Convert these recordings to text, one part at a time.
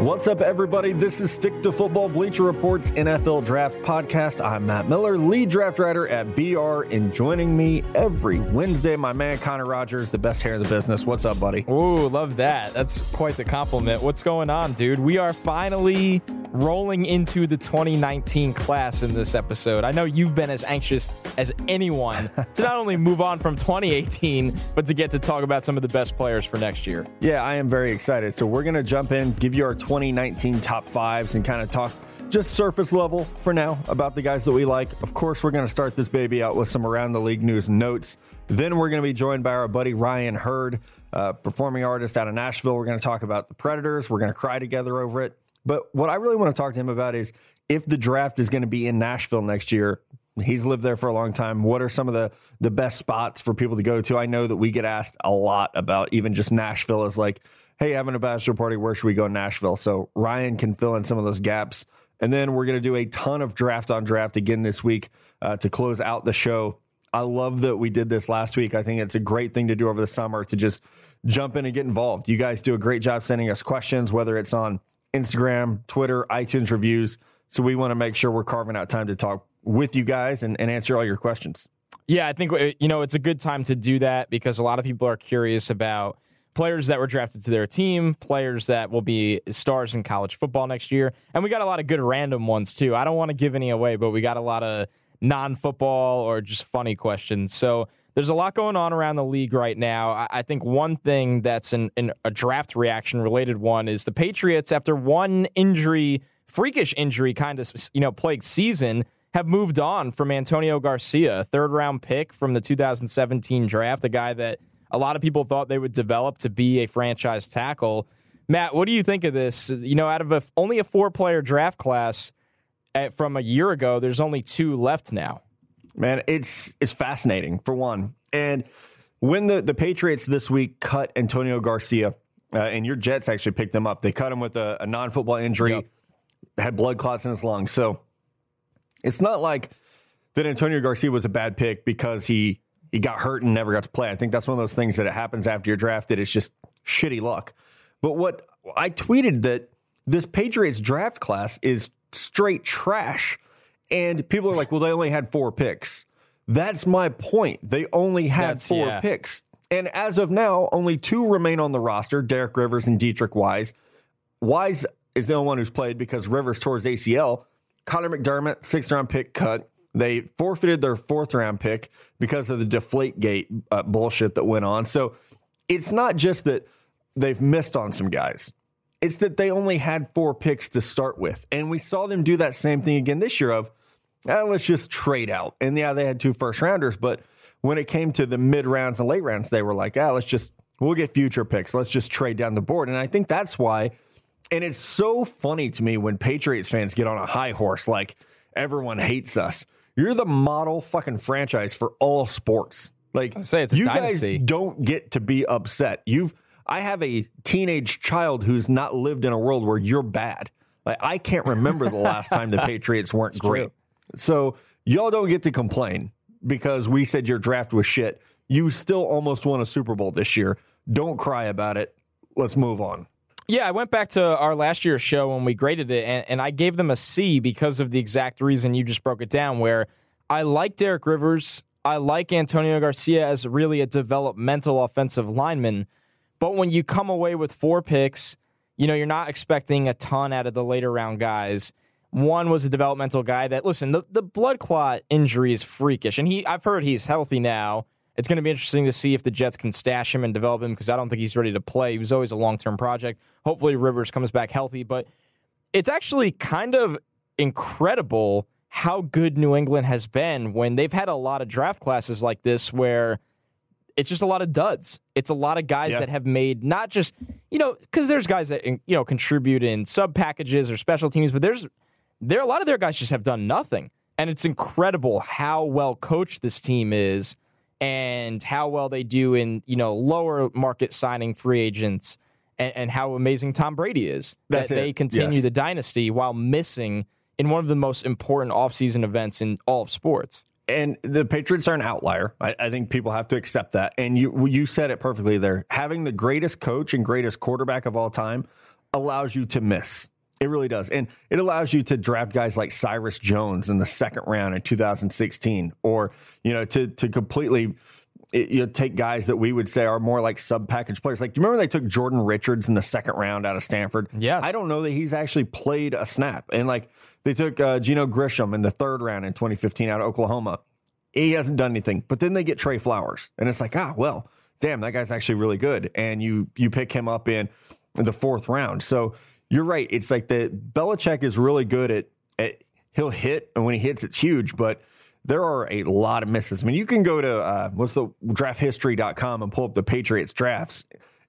What's up, everybody? This is Stick to Football Bleacher Reports NFL Draft Podcast. I'm Matt Miller, lead draft writer at BR, and joining me every Wednesday, my man Connor Rogers, the best hair in the business. What's up, buddy? Ooh, love that. That's quite the compliment. What's going on, dude? We are finally rolling into the 2019 class in this episode. I know you've been as anxious as anyone to not only move on from 2018, but to get to talk about some of the best players for next year. Yeah, I am very excited. So, we're going to jump in, give you our 2019 top fives, and kind of talk just surface level for now about the guys that we like. Of course, we're going to start this baby out with some around the league news notes. Then we're going to be joined by our buddy Ryan Hurd, uh, performing artist out of Nashville. We're going to talk about the Predators. We're going to cry together over it. But what I really want to talk to him about is if the draft is going to be in Nashville next year. He's lived there for a long time. What are some of the the best spots for people to go to? I know that we get asked a lot about even just Nashville as like, hey, having a bachelor party, where should we go in Nashville? So Ryan can fill in some of those gaps. And then we're going to do a ton of draft on draft again this week uh, to close out the show. I love that we did this last week. I think it's a great thing to do over the summer to just jump in and get involved. You guys do a great job sending us questions, whether it's on Instagram, Twitter, iTunes reviews. So we want to make sure we're carving out time to talk with you guys and, and answer all your questions. Yeah, I think uh, you know it's a good time to do that because a lot of people are curious about players that were drafted to their team, players that will be stars in college football next year, and we got a lot of good random ones too. I don't want to give any away, but we got a lot of non-football or just funny questions. So there's a lot going on around the league right now. I, think one thing that's an, an, a draft reaction related one is the Patriots, after one injury, freakish injury kind of you know plagued season, have moved on from Antonio Garcia, third round pick from the 2017 draft, a guy that a lot of people thought they would develop to be a franchise tackle. Matt, what do you think of this? You know, out of a, only a four player draft class at, from a year ago, there's only two left now. Man, it's it's fascinating for one. And when the, the Patriots this week cut Antonio Garcia, uh, and your Jets actually picked them up, they cut him with a, a non football injury, yep. had blood clots in his lungs. So it's not like that Antonio Garcia was a bad pick because he he got hurt and never got to play. I think that's one of those things that it happens after you're drafted. It's just shitty luck. But what I tweeted that this Patriots draft class is straight trash. And people are like, well, they only had four picks. That's my point. They only had that's, four yeah. picks. And as of now, only two remain on the roster Derek Rivers and Deatrich Wise. Wise is the only one who's played because Rivers tore his ACL. Conor McDermott, sixth round pick cut. They forfeited their fourth round pick because of the deflate gate uh, bullshit that went on. So it's not just that they've missed on some guys. It's that they only had four picks to start with. And we saw them do that same thing again this year of, eh, let's just trade out. And yeah, they had two first rounders, but when it came to the mid rounds and late rounds, they were like, ah, let's just, we'll get future picks. Let's just trade down the board. And I think that's why and it's so funny to me when Patriots fans get on a high horse like everyone hates us. You're the model fucking franchise for all sports. Like I say it's you dynasty. guys don't get to be upset. You've I have a teenage child who's not lived in a world where you're bad. Like I can't remember the last time the Patriots weren't great. True. So y'all don't get to complain because we said your draft was shit. You still almost won a Super Bowl this year. Don't cry about it. Let's move on. Yeah, I went back to our last year's show when we graded it, and, and, I gave them a C because of the exact reason you just broke it down. Where I like Derek Rivers, I like Antonio Garcia as really a developmental offensive lineman, but when you come away with four picks, you know you're not expecting a ton out of the later round guys. One was a developmental guy that listen, the, the blood clot injury is freakish, and he I've heard he's healthy now. It's going to be interesting to see if the Jets can stash him and develop him because I don't think he's ready to play. He was always a long term project. Hopefully, Rivers comes back healthy, but it's actually kind of incredible how good New England has been when they've had a lot of draft classes like this where it's just a lot of duds. It's a lot of guys yeah. that have made not just, you know, because there's guys that, you know, contribute in sub packages or special teams, but there's, there, a lot of their guys just have done nothing. And it's incredible how well coached this team is and how well they do in you know lower market signing free agents and, and how amazing Tom Brady is That's that it. they continue yes. the dynasty while missing in one of the most important offseason events in all of sports. And the Patriots are an outlier. I, I, think people have to accept that. And you you said it perfectly there. Having the greatest coach and greatest quarterback of all time allows you to miss. It really does. And it allows you to draft guys like Cyrus Jones in the second round in 2016 or, you know, to to completely it, you know, take guys that we would say are more like sub package players. Like, do you remember they took Jordan Richards in the second round out of Stanford? Yeah. I don't know that he's actually played a snap. And like they took uh, Geno Grissom in the third round in 2015 out of Oklahoma. He hasn't done anything. But then they get Trey Flowers, and it's like, ah, well, damn, that guy's actually really good. And you you pick him up in the fourth round. So you're right. It's like the Belichick is really good at, at he'll hit, and when he hits, it's huge. But there are a lot of misses. I mean, you can go to uh, what's the drafthistory.com and pull up the Patriots drafts,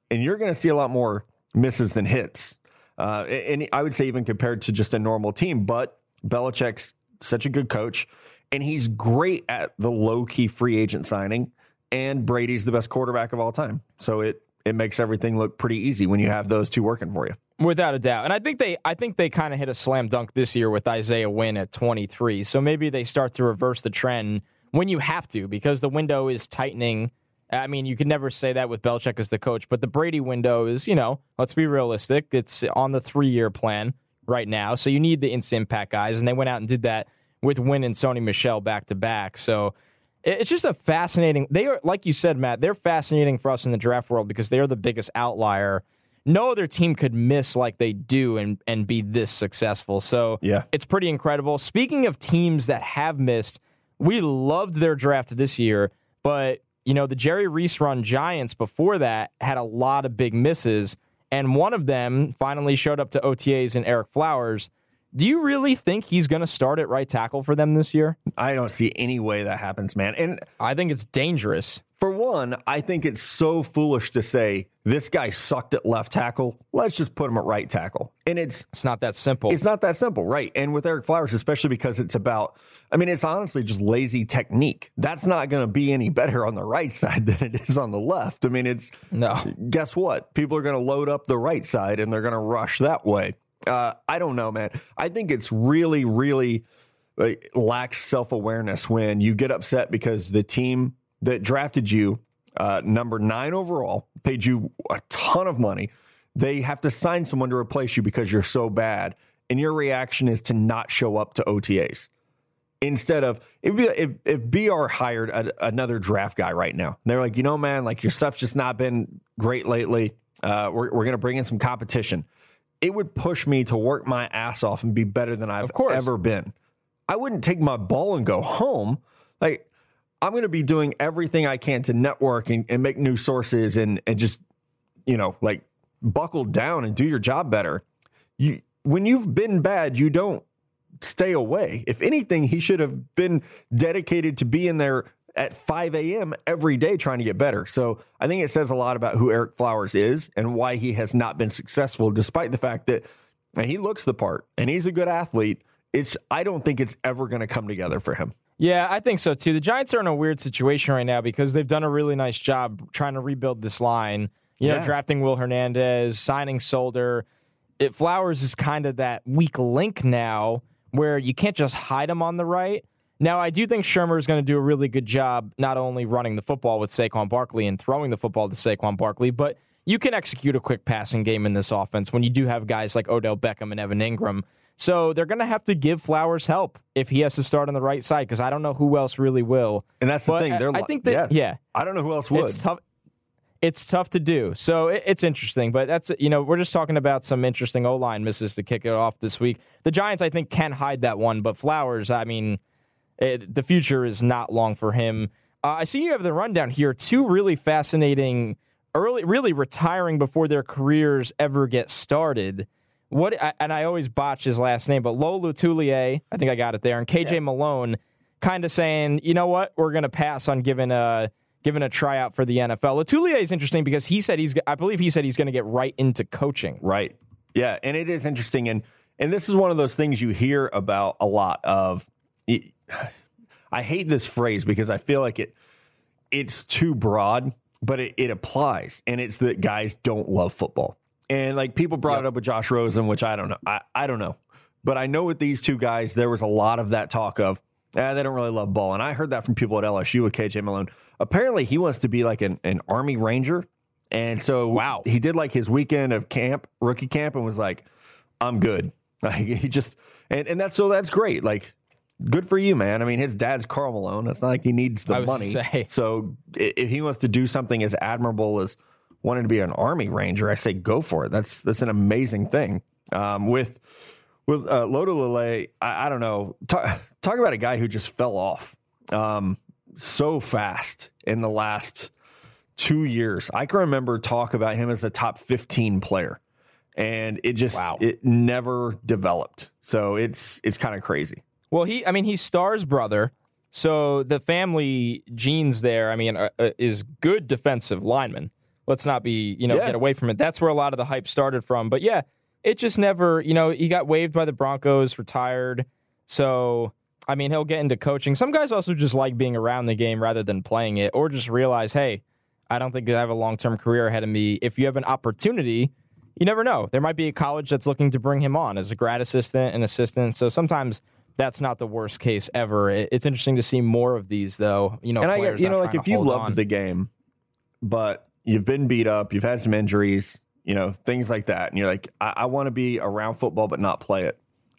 and you're going to see a lot more misses than hits. Uh, and I would say even compared to just a normal team. But Belichick's such a good coach, and he's great at the low key free agent signing. And Brady's the best quarterback of all time, so it it makes everything look pretty easy when you have those two working for you. Without a doubt. And I think they I think they kind of hit a slam dunk this year with Isaiah Wynn at 23. So maybe they start to reverse the trend when you have to because the window is tightening. I mean, you could never say that with Belichick as the coach, but the Brady window is, you know, let's be realistic. It's on the 3-year plan right now. So you need the instant impact guys and they went out and did that with Wynn and Sony Michel back to back. So it's just a fascinating. They are, like you said, Matt. They're fascinating for us in the draft world because they are the biggest outlier. No other team could miss like they do and and be this successful. So Yeah. it's pretty incredible. Speaking of teams that have missed, we loved their draft this year, but you know the Jerry Reese run Giants before that had a lot of big misses, and one of them finally showed up to OTAs and Ereck Flowers. Do you really think he's going to start at right tackle for them this year? I don't see any way that happens, man. And I think it's dangerous. for one, I think it's so foolish to say this guy sucked at left tackle. Let's just put him at right tackle. And it's It's not that simple. it's not that simple, right? And with Ereck Flowers, especially because it's about, I mean, it's honestly just lazy technique. That's not going to be any better on the right side than it is on the left. I mean, it's no. guess what? People are going to load up the right side and they're going to rush that way. Uh, I don't know, man. I think it's really, really like, lacks self awareness when you get upset because the team that drafted you, uh, number nine overall, paid you a ton of money. They have to sign someone to replace you because you're so bad. And your reaction is to not show up to OTAs instead of if if, if BR hired a, another draft guy right now, they're like, you know, man, like your stuff's just not been great lately. Uh, we're we're gonna bring in some competition. It would push me to work my ass off and be better than I've ever been. I wouldn't take my ball and go home. Like I'm gonna be doing everything I can to network and, and make new sources and and just you know like buckle down and do your job better. You when you've been bad, you don't stay away. If anything, he should have been dedicated to being there at 5 a.m. every day trying to get better. So I think it says a lot about who Ereck Flowers is and why he has not been successful, despite the fact that and he looks the part and he's a good athlete. It's I don't think it's ever going to come together for him. Yeah, I think so too. The Giants are in a weird situation right now because they've done a really nice job trying to rebuild this line. You know, Yeah. drafting Will Hernandez, signing Solder. It Flowers is kind of that weak link now where you can't just hide him on the right. Now, I do think Shurmur is going to do a really good job not only running the football with Saquon Barkley and throwing the football to Saquon Barkley, but you can execute a quick passing game in this offense when you do have guys like Odell Beckham and Evan Engram. So they're going to have to give Flowers help if he has to start on the right side because I don't know who else really will. And that's the But thing. I- They're I li- think that yeah, I don't know who else would. it's tough. It's tough to do. So it, it's interesting, but that's you know we're just talking about some interesting O line misses to kick it off this week. The Giants, I think, can hide that one, but Flowers, I mean, eh, the future is not long for him. Uh, I see you have the rundown here. Two really fascinating, early, really retiring before their careers ever get started. What I- and I always botch his last name, but Lolo Tullier, I think I got it there, and KJ Malone, kind of saying, you know what, we're going to pass on giving a giving a tryout for the NFL. Latulier is interesting because he said he's, I believe he said he's going to get right into coaching. Right. Yeah, and it is interesting, and and this is one of those things you hear about a lot. Of, I hate this phrase because I feel like it it's too broad, but it, it applies, and it's that guys don't love football, and like people brought it up with Josh Rosen, which I don't know, I I don't know, but I know with these two guys there was a lot of that talk of. Ah, they don't really love ball. And I heard that from people at LSU with KJ Malone. Apparently, he wants to be like an, an Army Ranger And so Wow. he did like his weekend of camp, rookie camp, and was like, I'm good. Like he just and, and that's so that's great. Like good for you, man. I mean, his dad's Karl Malone. It's not like he needs the money. say. So if he wants to do something as admirable as wanting to be an army ranger, I say go for it. That's that's an amazing thing. Um, with with uh, Lele, I, I don't know. Talk, talk about a guy who just fell off um, so fast in the last two years. I can remember talk about him as a top 15 player, and it just Wow. it never developed. So it's it's kind of crazy. Well, he, I mean, he's Star's brother. So the family genes there, I mean, uh, uh, is good defensive lineman. Let's not be, you know, Yeah. get away from it. That's where a lot of the hype started from. But yeah, it just never, you know, he got waived by the Broncos, retired. So, I mean, he'll get into coaching. Some guys also just like being around the game rather than playing it, or just realize, hey, I don't think I have a long term career ahead of me. If you have an opportunity, you never know. There might be a college that's looking to bring him on as a grad assistant and assistant. So sometimes that's not the worst case ever. It- It's interesting to see more of these, though. You know, and I you know, like if you loved on. the game, but you've been beat up, you've had some injuries, you know, things like that, and you're like, I, I want to be around football but not play it.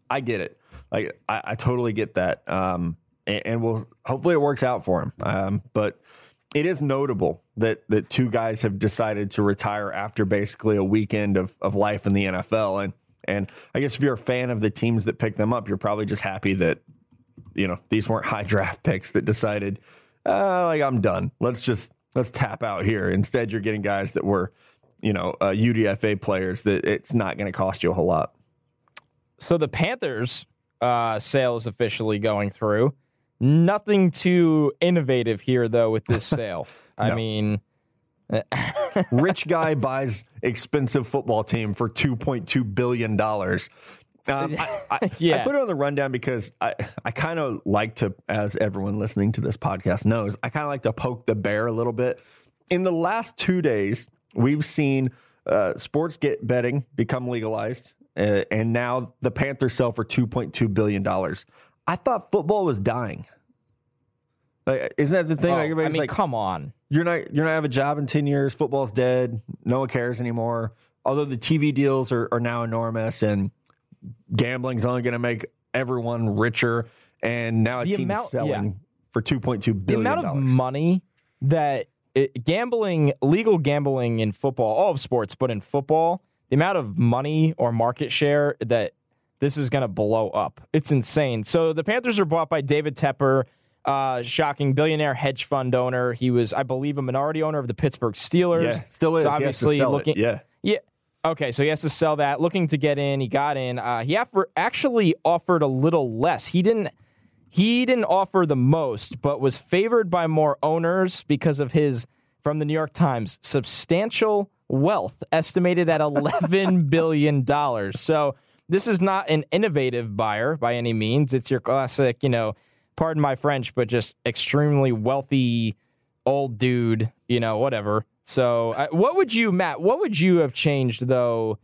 I get it. Like I, I totally get that. Um, and, and we'll hopefully it works out for him. Um, but it is notable that that two guys have decided to retire after basically a weekend of, of life in the NFL. And and I guess if you're a fan of the teams that pick them up, you're probably just happy that you know these weren't high draft picks that decided uh, like I'm done. Let's just let's tap out here. Instead, you're getting guys that were you know uh, UDFA players that it's not going to cost you a whole lot. so the Panthers uh, sale is officially going through. Nothing too innovative here, though, with this sale. I mean, Rich guy buys expensive football team for 2.2 billion dollars. Um, I, I, Yeah. I put it on the rundown because I, I kind of like to, as everyone listening to this podcast knows, I kind of like to poke the bear a little bit. In the last two days, we've seen uh, sports get betting become legalized, uh, and now the Panthers sell for 2.2 billion dollars. I thought football was dying. Like, uh, isn't that the thing? oh, like I everybody's mean, like, come on. you're not you're not have a job in 10 years football's dead no one cares anymore although the tv deals are, are now enormous and gambling's only going to make everyone richer and now a The team's amount- selling yeah. for two point two billion. the amount of money that it, gambling, legal gambling in football, all of sports, but in football, the amount of money or market share that this is going to blow up. It's insane. So the Panthers are bought by David Tepper, uh, shocking billionaire hedge fund owner. He was, I believe, a minority owner of the Pittsburgh Steelers. yeah still is So He has to obviously sell it. looking, yeah yeah. Okay, so he has to sell that. Looking to get in, he got in. Uh, he actually offered a little less. He didn't. He didn't offer the most, but was favored by more owners because of his, from the New York Times, substantial wealth estimated at eleven billion dollars. So this is not an innovative buyer by any means. It's your classic, you know, pardon my French, but just extremely wealthy old dude, you know, whatever. So, uh, what would you, Matt? What would you have changed though?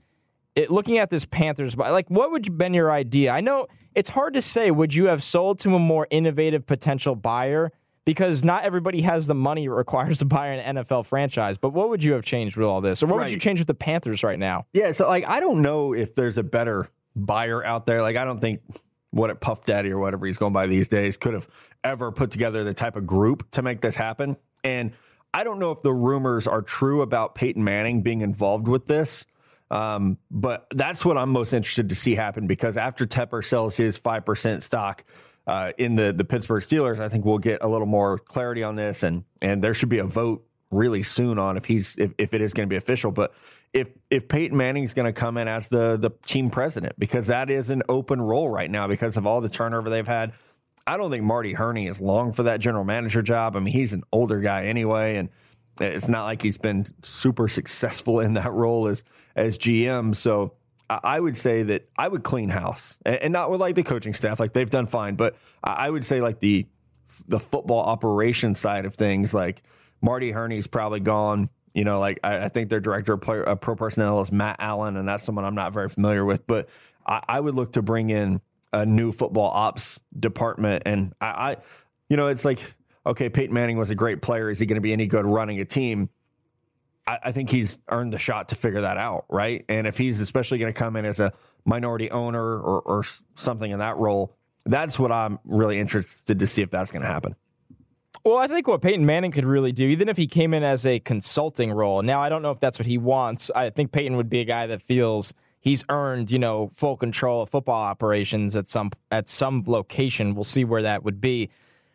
It, looking at this Panthers, like, what would have been your idea? I know it's hard to say. Would you have sold to a more innovative potential buyer? Because not everybody has the money it requires to buy an NFL franchise. But what would you have changed with all this, or what would you change with the Panthers right now? yeah so like i don't know if there's a better buyer out there like i don't think what it puff daddy or whatever he's going by these days could have ever put together the type of group to make this happen and i don't know if the rumors are true about peyton manning being involved with this um, but that's what i'm most interested to see happen because after tepper sells his 5% stock uh, in the, the pittsburgh steelers i think we'll get a little more clarity on this and and there should be a vote really soon on if he's if, if it is going to be official. But if if Peyton Manning's going to come in as the the team president because that is an open role right now because of all the turnover they've had. I don't think Marty Hurney is long for that general manager job. I mean, he's an older guy anyway, and it's not like he's been super successful in that role as as GM. So I would say that I would clean house, and not with like the coaching staff, like they've done fine, but I I would say like the the football operation side of things, like Marty Hurney's probably gone. You know, like I, I think their director of player, uh, pro personnel is Matt Allen, and that's someone I'm not very familiar with. But I, I would look to bring in a new football ops department, and I, I, you know, it's like okay, Peyton Manning was a great player. Is he going to be any good running a team? I, I think he's earned the shot to figure that out, right? And if he's especially going to come in as a minority owner or, or something in that role, that's what I'm really interested to see if that's going to happen. Well, I think what Peyton Manning could really do, even if he came in as a consulting role. Now, I don't know if that's what he wants. I think Peyton would be a guy that feels he's earned, you know, full control of football operations at some at some location. We'll see where that would be.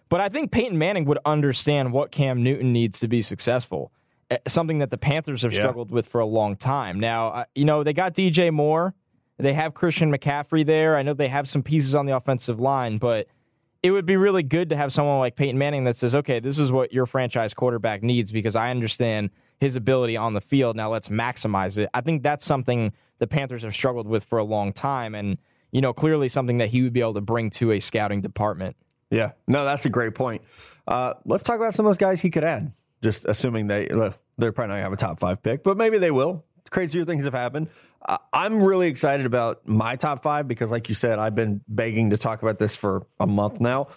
But I think Peyton Manning would understand what Cam Newton needs to be successful. Eh, something that the Panthers have yeah. struggled with for a long time. Now, you know, they got DJ Moore. They have Christian McCaffrey there. I know they have some pieces on the offensive line, but it would be really good to have someone like Peyton Manning that says, okay, this is what your franchise quarterback needs because I understand his ability on the field. Now let's maximize it. I think that's something the Panthers have struggled with for a long time. And, you know, clearly something that he would be able to bring to a scouting department. Yeah. No, that's a great point. Uh, let's talk about some of those guys he could add, just assuming they, they're probably not going to have a top five pick, but maybe they will. Crazier things have happened. I'm really excited about my top five because, like you said, I've been begging to talk about this for a month now.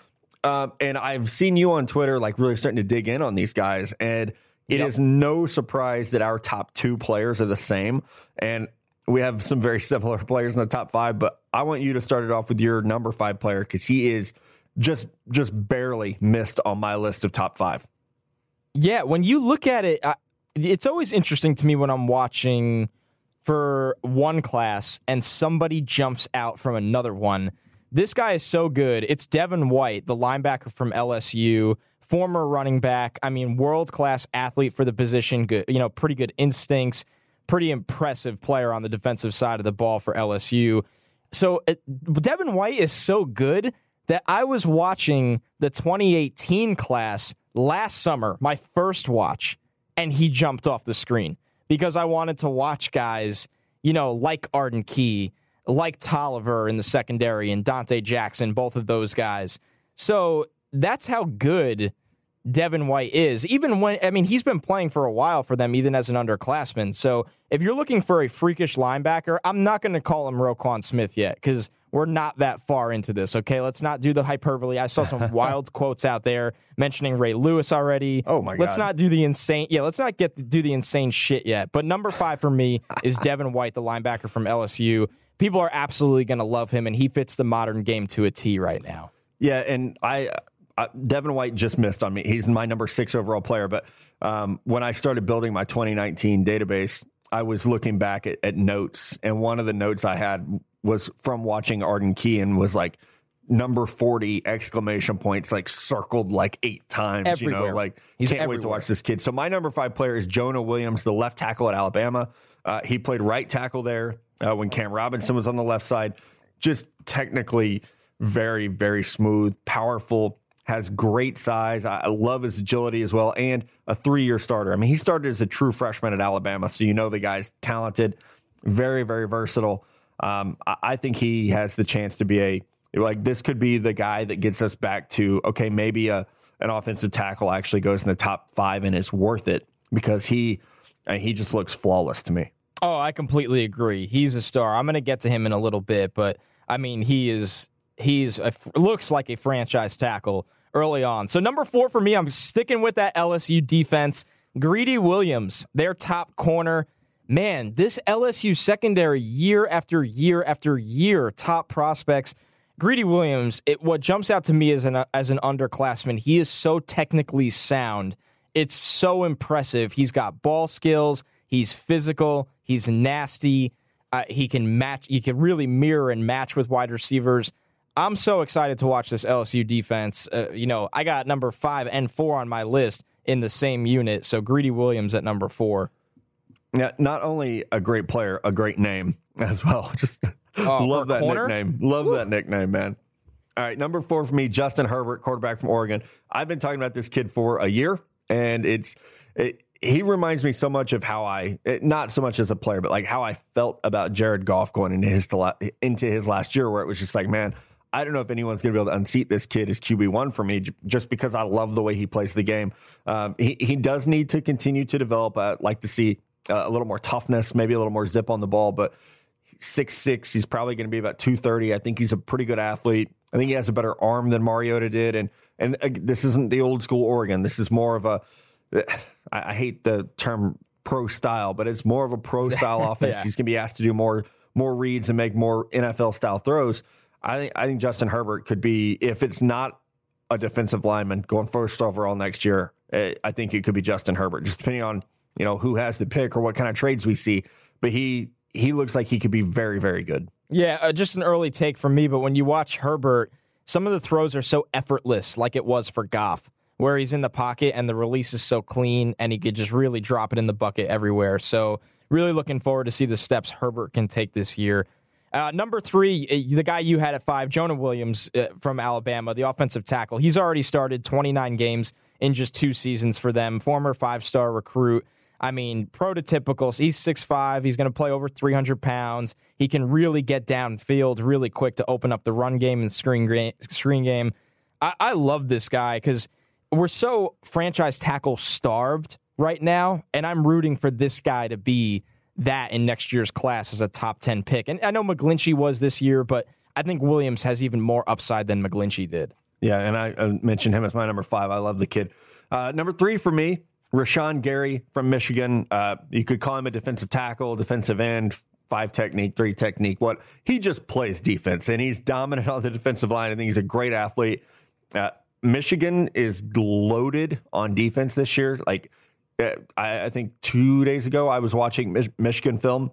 Um, and I've seen you on Twitter, like really starting to dig in on these guys. And it yep. is no surprise that our top two players are the same. And we have some very similar players in the top five, but I want you to start it off with your number five player because he is just just barely missed on my list of top five. Yeah, when you look at it, it's always interesting to me when I'm watching for one class and somebody jumps out from another one. This guy is so good. It's Devin White, the linebacker from LSU, former running back. I mean, world class athlete for the position. Good, you know, pretty good instincts. Pretty impressive player on the defensive side of the ball for LSU. So it, Devin White is so good that I was watching the 2018 class last summer, my first watch, and he jumped off the screen because I wanted to watch guys, you know, like Arden Key, like Toliver in the secondary, and Donte Jackson, both of those guys. So that's how good Devin White is. Even when, I mean, he's been playing for a while for them, even as an underclassman. So if you're looking for a freakish linebacker, I'm not going to call him Roquan Smith yet because we're not that far into this. Okay, let's not do the hyperbole. I saw some wild quotes out there mentioning Ray Lewis already. Oh my god. Let's not do the insane. Yeah, let's not get do the insane shit yet. But number five for me is Devin White, the linebacker from LSU. People are absolutely going to love him, and he fits the modern game to a T right now. Yeah, and I. Uh, Devin White just missed on me. He's my number six overall player. But um, when I started building my 2019 database, I was looking back at, at, notes, and one of the notes I had was from watching Arden Key and was like number 40 exclamation points like circled like eight times everywhere. you know like He's can't everywhere. wait to watch this kid so my number five player is jonah williams the left tackle at alabama uh, he played right tackle there uh, when cam robinson was on the left side just technically very very smooth powerful has great size. I love his agility as well, and a three year starter. I mean, he started as a true freshman at Alabama, so you know the guy's talented, very, very versatile. Um, I think he has the chance to be a like this could be the guy that gets us back to okay, maybe a an offensive tackle actually goes in the top five and is worth it because he uh, he just looks flawless to me. Oh, I completely agree. He's a star. I'm going to get to him in a little bit, but I mean, he is he's a, looks like a franchise tackle early on. So number four for me, I'm sticking with that LSU defense. Greedy Williams, their top corner man, this LSU secondary year after year after year, top prospects. Greedy Williams, it, what jumps out to me as an as an underclassman, he is so technically sound. It's so impressive. He's got ball skills. He's physical. He's nasty. Uh, he can match. He can really mirror and match with wide receivers. I'm so excited to watch this LSU defense. Uh, you know, I got number five and four on my list in the same unit. So Greedy Williams at number four. Yeah, not only a great player, a great name as well. Just oh, love that corner? nickname. Love Woo. that nickname, man. All right, number four for me, Justin Herbert, quarterback from Oregon. I've been talking about this kid for a year, and it's it, he reminds me so much of how I it, not so much as a player, but like how I felt about Jared Goff going into his into his last year, where it was just like, man, I don't know if anyone's going to be able to unseat this kid as QB one for me, just because I love the way he plays the game. Um, he he does need to continue to develop. I'd like to see uh, a little more toughness, maybe a little more zip on the ball. But six six, he's probably going to be about two thirty. I think he's a pretty good athlete. I think he has a better arm than Mariota did, and and uh, this isn't the old school Oregon. This is more of a. I, I hate the term pro style, but it's more of a pro style offense. Yeah. He's going to be asked to do more more reads and make more NFL style throws. I think I think Justin Herbert could be if it's not a defensive lineman going first overall next year. eh, I think it could be Justin Herbert, just depending on you know who has the pick or what kind of trades we see. But he he looks like he could be very very good. Yeah, uh, just an early take from me, but when you watch Herbert, some of the throws are so effortless, like it was for Goff, where he's in the pocket and the release is so clean and he could just really drop it in the bucket everywhere. So, really looking forward to see the steps Herbert can take this year. Uh, number three, uh, the guy you had at five, Jonah Williams uh, from Alabama, the offensive tackle. He's already started 29 games in just two seasons for them, former five star recruit. I mean, prototypical. He's 6'5. He's going to play over 300 pounds. He can really get downfield really quick to open up the run game and screen, gra- screen game. I, I love this guy because we're so franchise tackle starved right now, and I'm rooting for this guy to be that in next year's class as a top 10 pick. And I know McGlinchey was this year, but I think Williams has even more upside than McGlinchey did. Yeah, and I, I mentioned him as my number five. I love the kid. Uh, number three for me, Rashan Gary from Michigan. Uh, you could call him a defensive tackle, defensive end, five technique, three technique. What he just plays defense, and he's dominant on the defensive line. I think he's a great athlete. Uh, Michigan is loaded on defense this year. Like uh, I, I think two days ago, I was watching Mich- Michigan film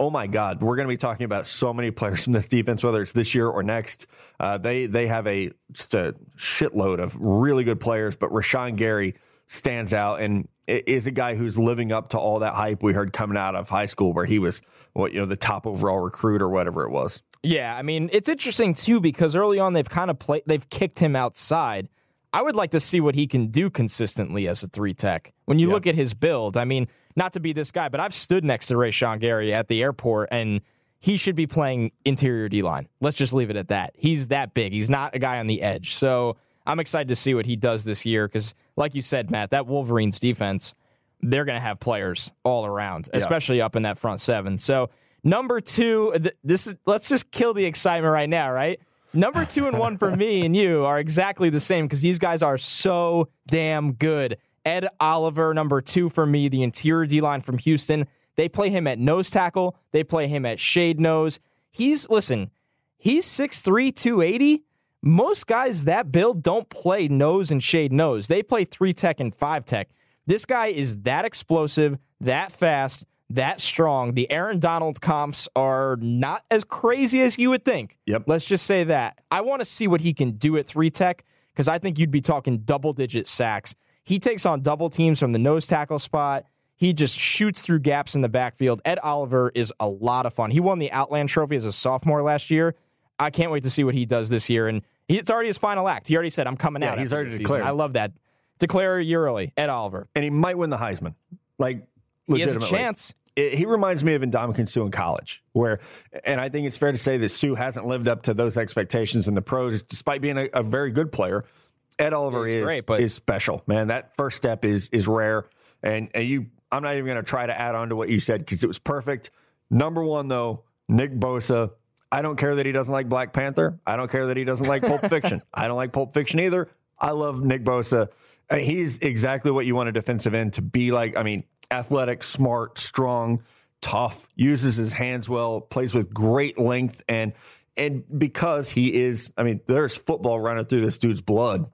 oh my God, we're going to be talking about so many players from this defense, whether it's this year or next. Uh, they they have a just a shitload of really good players, but Rashan Gary stands out and is a guy who's living up to all that hype we heard coming out of high school, where he was what you know the top overall recruit or whatever it was. Yeah, I mean, it's interesting too because early on they've kind of played, they've kicked him outside. I would like to see what he can do consistently as a three tech. When you look at his build, I mean, not to be this guy, but I've stood next to Rashan Gary at the airport and he should be playing interior D line. Let's just leave it at that. He's that big. He's not a guy on the edge. So I'm excited to see what he does this year because, like you said, Matt, that Wolverines defense, they're going to have players all around, especially up in that front seven. So number two, th- this is let's just kill the excitement right now, right? Number two and one for me and you are exactly the same because these guys are so damn good. Ed Oliver, number two for me, the interior D line from Houston. They play him at nose tackle. They play him at shade nose. He's listen, he's 6'3, 280. Most guys that build don't play nose and shade nose. They play three tech and five tech. This guy is that explosive, that fast, that strong. The Aaron Donald comps are not as crazy as you would think. Yep. Let's just say that. I want to see what he can do at three tech because I think you'd be talking double digit sacks. He takes on double teams from the nose tackle spot. He just shoots through gaps in the backfield. Ed Oliver is a lot of fun. He won the Outland Trophy as a sophomore last year. I can't wait to see what he does this year. And he, it's already his final act. He already said, I'm coming Yeah, out. he's already this season." declared. I love that. Declare a year early. Ed Oliver. And he might win the Heisman. Like He has a chance. it, he reminds me of Ndamukong Suh in college, where, and I think it's fair to say that Suh hasn't lived up to those expectations in the pros, despite being a, a very good player. Ed Oliver is great, but- is special, man. That first step is is rare, and, and you, I'm not even going to try to add on to what you said because it was perfect. Number one, though, Nick Bosa. I don't care that he doesn't like Black Panther. I don't care that he doesn't like Pulp Fiction. I don't like Pulp Fiction either. I love Nick Bosa. Uh, He's exactly what you want a defensive end to be like. I mean, athletic, smart, strong, tough, uses his hands well, plays with great length, and and because he is, I mean, there's football running through this dude's blood.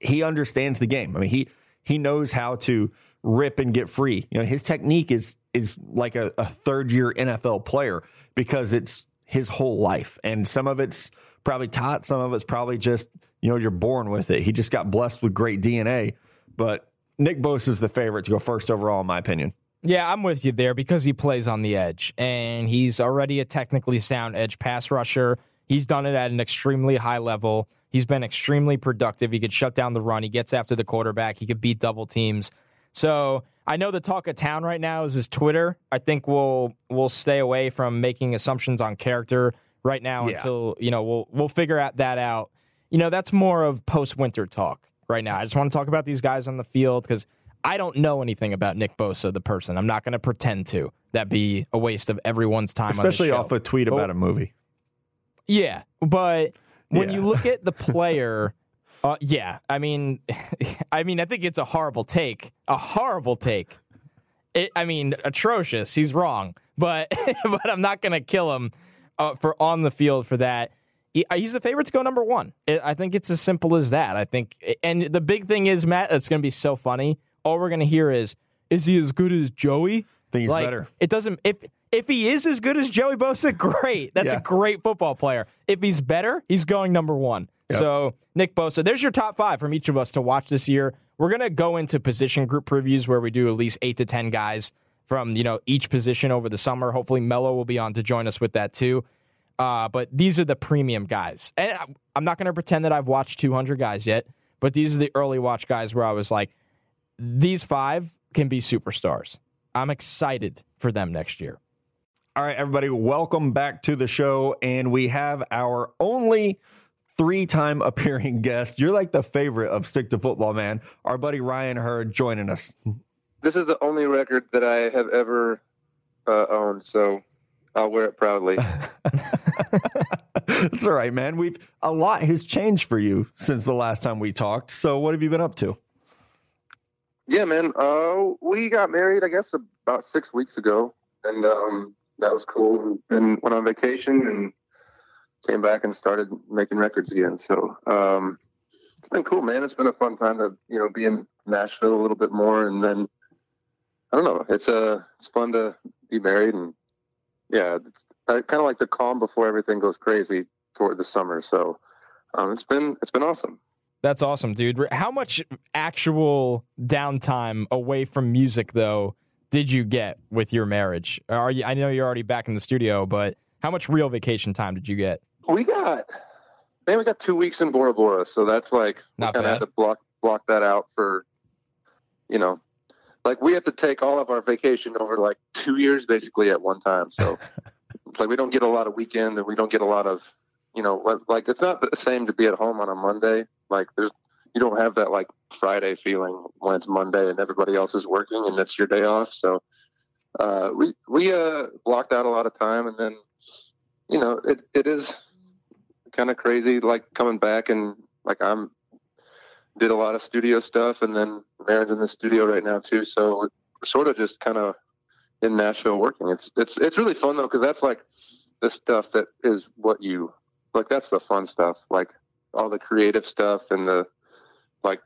He understands the game. I mean, he he knows how to rip and get free. You know, his technique is is like a, a third year NFL player because it's his whole life, and some of it's probably taught, some of it's probably just you know you're born with it. He just got blessed with great DNA, but. Nick Bosa is the favorite to go first overall, in my opinion. Yeah, I'm with you there because he plays on the edge and he's already a technically sound edge pass rusher. He's done it at an extremely high level. He's been extremely productive. He could shut down the run. He gets after the quarterback. He could beat double teams. So I know the talk of town right now is his Twitter. I think we'll we'll stay away from making assumptions on character right now Yeah. until you know we'll we'll figure out that out. You know that's more of post winter talk right now. I just want to talk about these guys on the field because I don't know anything about Nick Bosa, the person. I'm not going to pretend to. That'd be a waste of everyone's time. Especially off a tweet about a movie. Yeah, but when Yeah. you look at the player, uh, yeah, I mean, I mean, I think it's a horrible take, a horrible take. It, I mean, atrocious. He's wrong, but but I'm not going to kill him uh, for on the field for that. He, uh, he's the favorite to go number one. It, I think it's as simple as that. I think, and the big thing is Matt. It's going to be so funny. All we're going to hear is, "Is he as good as Joey?" think he's like, better. It doesn't. If if he is as good as Joey Bosa, great. That's Yeah. a great football player. If he's better, he's going number one. Yep. So Nick Bosa, there's your top five from each of us to watch this year. We're gonna go into position group previews where we do at least eight to ten guys from you know each position over the summer. Hopefully Mello will be on to join us with that too. Uh, but these are the premium guys, and I'm not gonna pretend that I've watched 200 guys yet. But these are the early watch guys where I was like, these five can be superstars. I'm excited for them next year. All right, everybody, welcome back to the show. And we have our only three time appearing guest. You're like the favorite of Stick to Football, man. Our buddy Ryan Hurd joining us. This is the only record that I have ever uh, owned, so I'll wear it proudly. That's all right, man. We've a lot has changed for you since the last time we talked. So, what have you been up to? yeah, man. Uh, we got married, I guess, about six weeks ago, and um, that was cool. And went on vacation and came back and started making records again. So um, it's been cool, man. It's been a fun time to you know be in Nashville a little bit more, and then I don't know. It's uh, it's fun to be married, and yeah, it's kind of like the calm before everything goes crazy toward the summer. So um, it's been it's been awesome. That's awesome, dude. How much actual downtime away from music though did you get with your marriage? Are you I know you're already back in the studio, but how much real vacation time did you get? We got man, we got two weeks in Bora Bora, so that's like Not we kind of had to block block that out for, you know, like we have to take all of our vacation over like two years basically at one time. So like we don't get a lot of weekend and we don't get a lot of, you know, like- like it's not the same to be at home on a Monday. Like there's you don't have that like Friday feeling when it's Monday and everybody else is working and it's your day off. So uh, we we uh, blocked out a lot of time and then you know it, it is kind of crazy like coming back and like i'm did a lot of studio stuff and then Maren's in the studio right now too so we're sort of just kind of in nashville working it's it's it's really fun though because that's like the stuff that is what you like that's the fun stuff like all the creative stuff and the like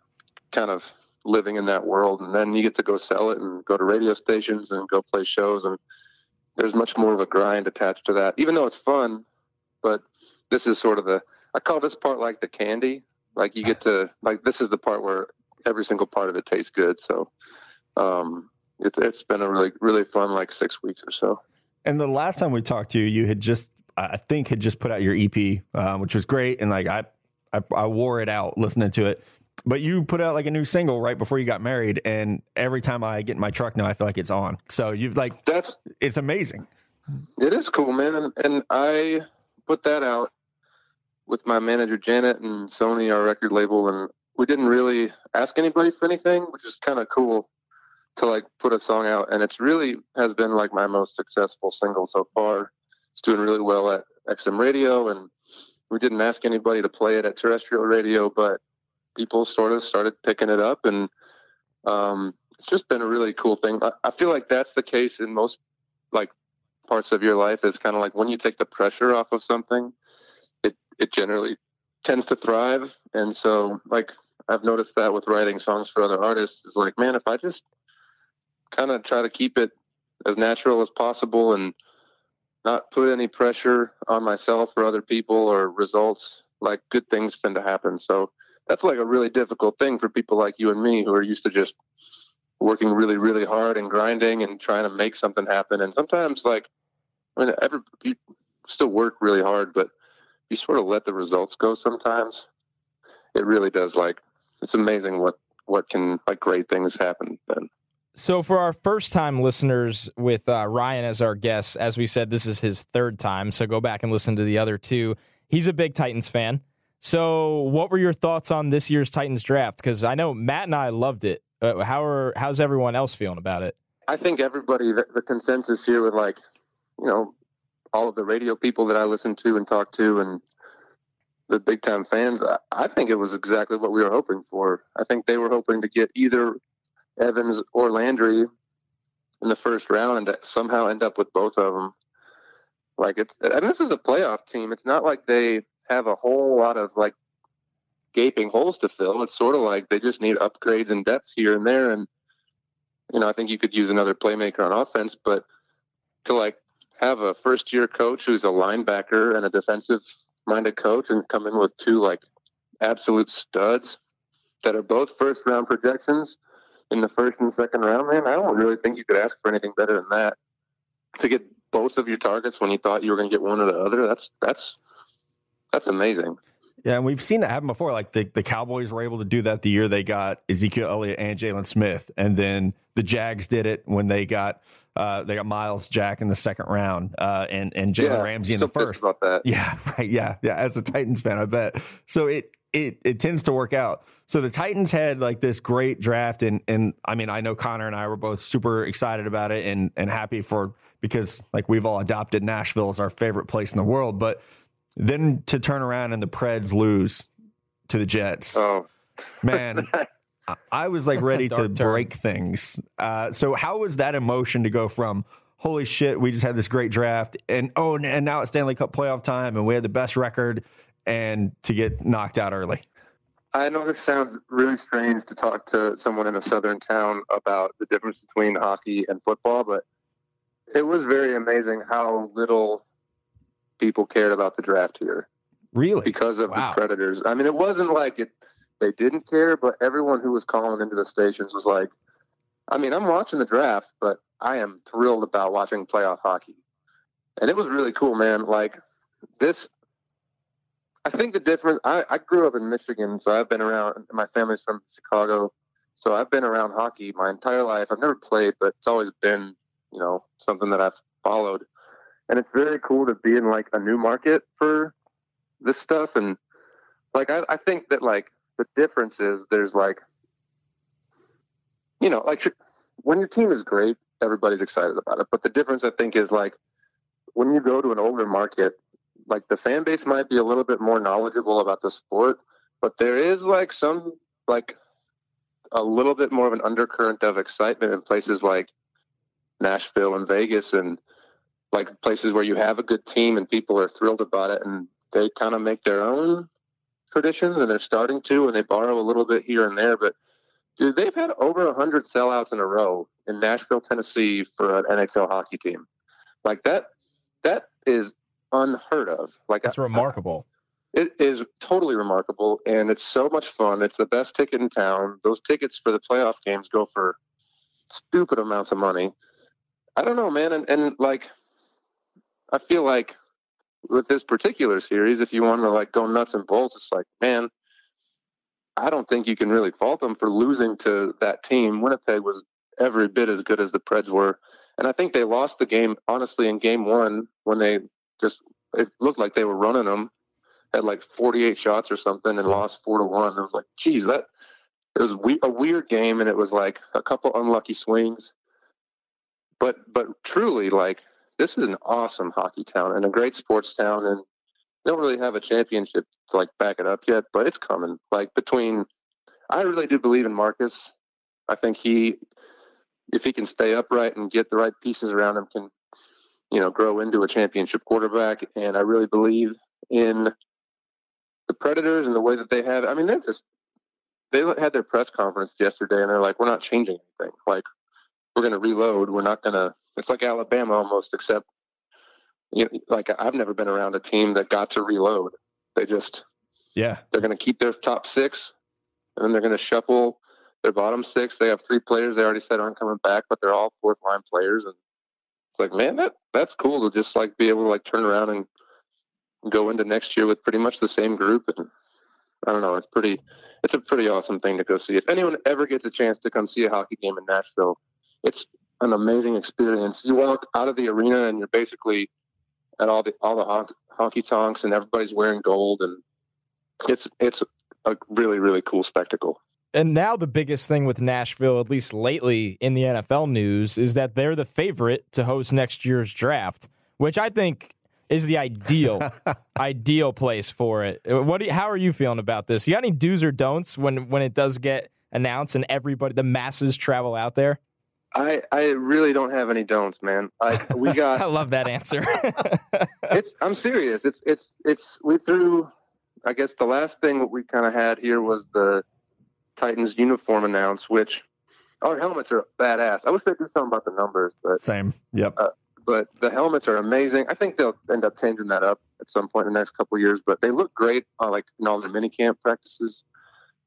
kind of living in that world. And then you get to go sell it and go to radio stations and go play shows. And there's much more of a grind attached to that even though it's fun. But this is sort of the i call this part like the candy. Like you get to like this is the part where every single part of it tastes good. So um it's it's been a really really fun like six weeks or so. And the last time we talked to you, you had just, I think, had just put out your EP, um, which was great. And like, I, I, I wore it out listening to it. But you put out like a new single right before you got married. And every time I get in my truck now, I feel like it's on. So you've like, that's it's amazing. It is cool, man, and, and I put that out with my manager Janet and Sony, our record label, and we didn't really ask anybody for anything, which is kind of cool to like put a song out, and it's really has been like my most successful single so far. It's doing really well at XM Radio, and we didn't ask anybody to play it at terrestrial radio, but people sort of started picking it up, and um, it's just been a really cool thing. I, I feel like that's the case in most like parts of your life is kind of like when you take the pressure off of something, it it generally tends to thrive. And so like I've noticed that with writing songs for other artists is like, man, if I just kind of try to keep it as natural as possible and not put any pressure on myself or other people or results, like good things tend to happen. So that's like a really difficult thing for people like you and me who are used to just working really, really hard and grinding and trying to make something happen. And sometimes, like, I mean, every, you still work really hard, but you sort of let the results go sometimes. It really does. Like, it's amazing what, what can, like, great things happen then. So, for our first time listeners with uh, Ryan as our guest, as we said, this is his third time. So, go back and listen to the other two. He's a big Titans fan. So, what were your thoughts on this year's Titans draft? Because I know Matt and I loved it. Uh, how are how's everyone else feeling about it? I think everybody, the, the consensus here with like, you know, all of the radio people that I listen to and talk to and the big time fans, I, I think it was exactly what we were hoping for. I think they were hoping to get either Evans or Landry in the first round and somehow end up with both of them. Like it's, and this is a playoff team. It's not like they have a whole lot of like gaping holes to fill. It's sort of like they just need upgrades and depth here and there. And you know, I think you could use another playmaker on offense, but to like have a first year coach who's a linebacker and a defensive minded coach and come in with two like absolute studs that are both first round projections in the first and second round, man, I don't really think you could ask for anything better than that. To get both of your targets when you thought you were going to get one or the other, that's that's that's amazing. Yeah, and we've seen that happen before. Like the, the Cowboys were able to do that the year they got Ezekiel Elliott and Jaylon Smith, and then the Jags did it when they got uh, they got Myles Jack in the second round, uh, and and Jalen yeah, Ramsey in the first. Yeah, right. Yeah, yeah. As a Titans fan, I bet. So it it it tends to work out. So the Titans had like this great draft, and and I mean, I know Connor and I were both super excited about it and and happy for because like we've all adopted Nashville as our favorite place in the world, but then to turn around and the Preds lose to the Jets, oh man. I was like ready to break things. Uh, so how was that emotion to go from holy shit, we just had this great draft, and oh, and now it's Stanley Cup playoff time, and we had the best record, and to get knocked out early. I know this sounds really strange to talk to someone in a southern town about the difference between hockey and football, but it was very amazing how little people cared about the draft here. Really? Because of wow. the Predators. I mean, it wasn't like it they didn't care, but everyone who was calling into the stations was like, I mean, I'm watching the draft, but I am thrilled about watching playoff hockey. And it was really cool, man. Like this I think the difference. I, I grew up in Michigan, so I've been around. My family's from Chicago, so I've been around hockey my entire life. I've never played, but it's always been, you know, something that I've followed. And it's very cool to be in like a new market for this stuff. And like, I, I think that like the difference is there's like, you know, like when your team is great, everybody's excited about it. But the difference, I think, is like when you go to an older market like the fan base might be a little bit more knowledgeable about the sport, but there is like some like a little bit more of an undercurrent of excitement in places like Nashville and Vegas and like places where you have a good team and people are thrilled about it and they kind of make their own traditions and they're starting to and they borrow a little bit here and there but dude they've had over 100 sellouts in a row in Nashville Tennessee for an NHL hockey team like that that is unheard of. Like that's remarkable. It is totally remarkable, and it's so much fun. It's the best ticket in town. Those tickets for the playoff games go for stupid amounts of money. I don't know, man, and, and like I feel like with this particular series, if you want to like go nuts and bolts, it's like, man, I don't think you can really fault them for losing to that team. Winnipeg was every bit as good as the Preds were. And I think they lost the game, honestly, in game one when they just it looked like they were running them. Had like 48 shots or something and lost four to one. I was like, geez, that it was we- a weird game, and it was like a couple unlucky swings. But but truly, like this is an awesome hockey town and a great sports town, and they don't really have a championship to like back it up yet, but it's coming. Like between, I really do believe in Marcus. I think he, if he can stay upright and get the right pieces around him, can you know, grow into a championship quarterback. And I really believe in the Predators and the way that they have. I mean, they're just they had their press conference yesterday, and they're like, "We're not changing anything. Like, we're going to reload. We're not going to." It's like Alabama almost, except you know, like I've never been around a team that got to reload. They just yeah, they're going to keep their top six, and then they're going to shuffle their bottom six. They have three players they already said aren't coming back, but they're all fourth line players, and it's like, man, that that's cool to just like be able to like turn around and go into next year with pretty much the same group. And I don't know, it's pretty, it's a pretty awesome thing to go see. If anyone ever gets a chance to come see a hockey game in Nashville, it's an amazing experience. You walk out of the arena and you're basically at all the all the honky tonks and everybody's wearing gold and it's it's a really really cool spectacle. And now the biggest thing with Nashville, at least lately in the NFL news, is that they're the favorite to host next year's draft, which I think is the ideal ideal place for it. What? You, how are you feeling about this? You got any do's or don'ts when when it does get announced and everybody, the masses, travel out there? I I really don't have any don'ts, man. I we I love that answer. it's I'm serious. It's it's it's we threw I guess the last thing what we kind of had here was the Titans uniform announced, which our helmets are badass. I wish they did something about the numbers, but Same. Yep. but the helmets are amazing. I think they'll end up changing that up at some point in the next couple of years. But they look great, uh, like in all their mini camp practices.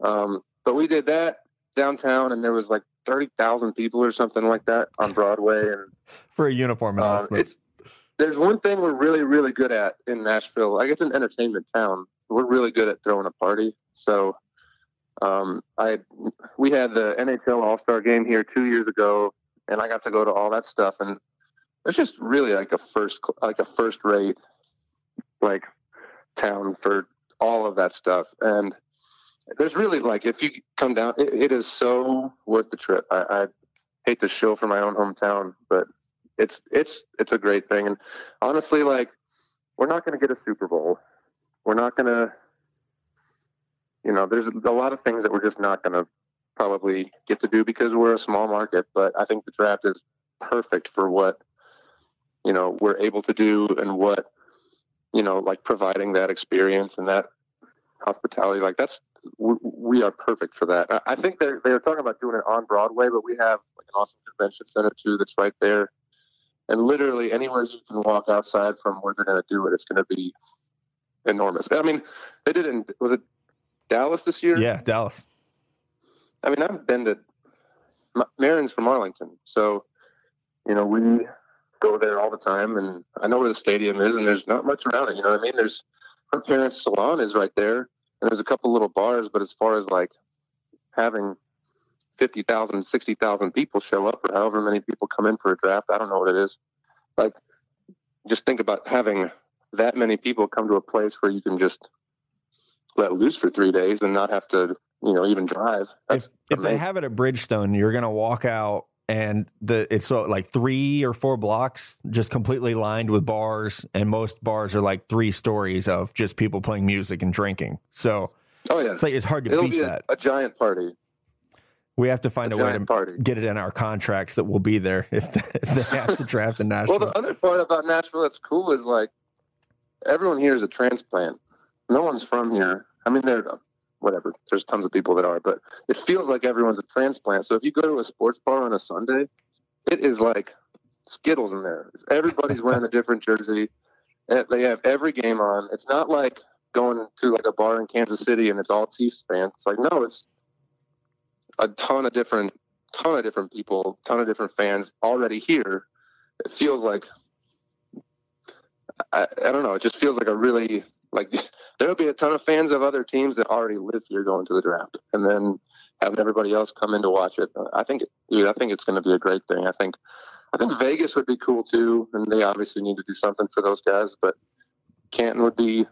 Um, but we did that downtown, and there was like thirty thousand people or something like that on Broadway, and For a uniform um, it's there's one thing we're really really good at in Nashville. I guess an entertainment town, we're really good at throwing a party. So. Um, I we had the NHL All Star Game here two years ago, and I got to go to all that stuff, and it's just really like a first like a first rate like town for all of that stuff and there's really like if you come down it, it is so worth the trip. I, I hate to show for my own hometown but it's it's it's a great thing. And honestly like we're not going to get a super bowl. We're not going to you know there's a lot of things that we're just not going to probably get to do because we're a small market but i think the draft is perfect for what you know we're able to do and what you know like providing that experience and that hospitality. Like that's we, are perfect for that I, think they're they're talking about doing it on broadway but we have like an awesome convention center too that's right there and literally anywhere you can walk outside from where they're going to do it it's going to be enormous i mean they did it in was it dallas this year yeah, Dallas. I mean, I've been to Maren's from Arlington, so you know we go there all the time, and I know where the stadium is, and there's not much around it. You know what I mean? There's her parents' salon is right there, and there's a couple little bars, but as far as like having 50,000, 60,000 people show up, or however many people come in for a draft, I don't know what it is. Like, just think about having that many people come to a place where you can just let loose for three days and not have to, you know, even drive. If, That's if they have it at Bridgestone, you're gonna walk out and the it's so like three or four blocks just completely lined with bars, and most bars are like three stories of just people playing music and drinking. So Oh yeah, it's like it's hard to it'll beat a, that. a giant party. We have to find a a, way to party. get it in our contracts that we'll be there if, if they have to draft in Nashville. Well, the other part about Nashville that's cool is like everyone here is a transplant. No one's from here. I mean, they're whatever. There's tons of people that are, but it feels like everyone's a transplant. So if you go to a sports bar on a Sunday, it is like Skittles in there. Everybody's wearing a different jersey. Eh, they have every game on. It's not like going to like a bar in Kansas City and it's all Chiefs fans. It's like no, it's a ton of different, ton of different people, ton of different fans already here. It feels like I, I don't know. It just feels like a really like there'll be a ton of fans of other teams that already live here going to the draft, and then having everybody else come in to watch it. Uh, I think, dude, I think it's going to be a great thing. I think, I think Vegas would be cool too, and they obviously need to do something for those guys. But Canton would be,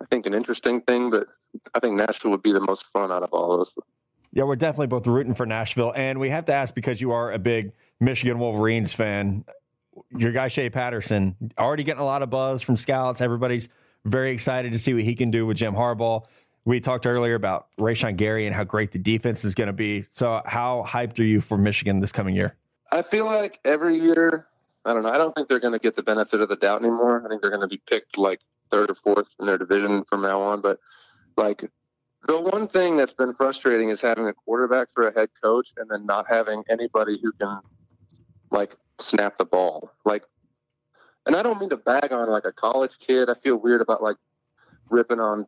I think, an interesting thing. But I think Nashville would be the most fun out of all those. Yeah, we're definitely both rooting for Nashville. And we have to ask because you are a big Michigan Wolverines fan. Your guy, Shea Patterson, already getting a lot of buzz from scouts. Everybody's very excited to see what he can do with Jim Harbaugh. We talked earlier about Rashan Gary and how great the defense is going to be. So, how hyped are you for Michigan this coming year? I feel like every year, I don't know. I don't think they're going to get the benefit of the doubt anymore. I think they're going to be picked like third or fourth in their division from now on. But like the one thing that's been frustrating is having a quarterback for a head coach and then not having anybody who can like snap the ball. Like, and I don't mean to bag on like a college kid. I feel weird about like ripping on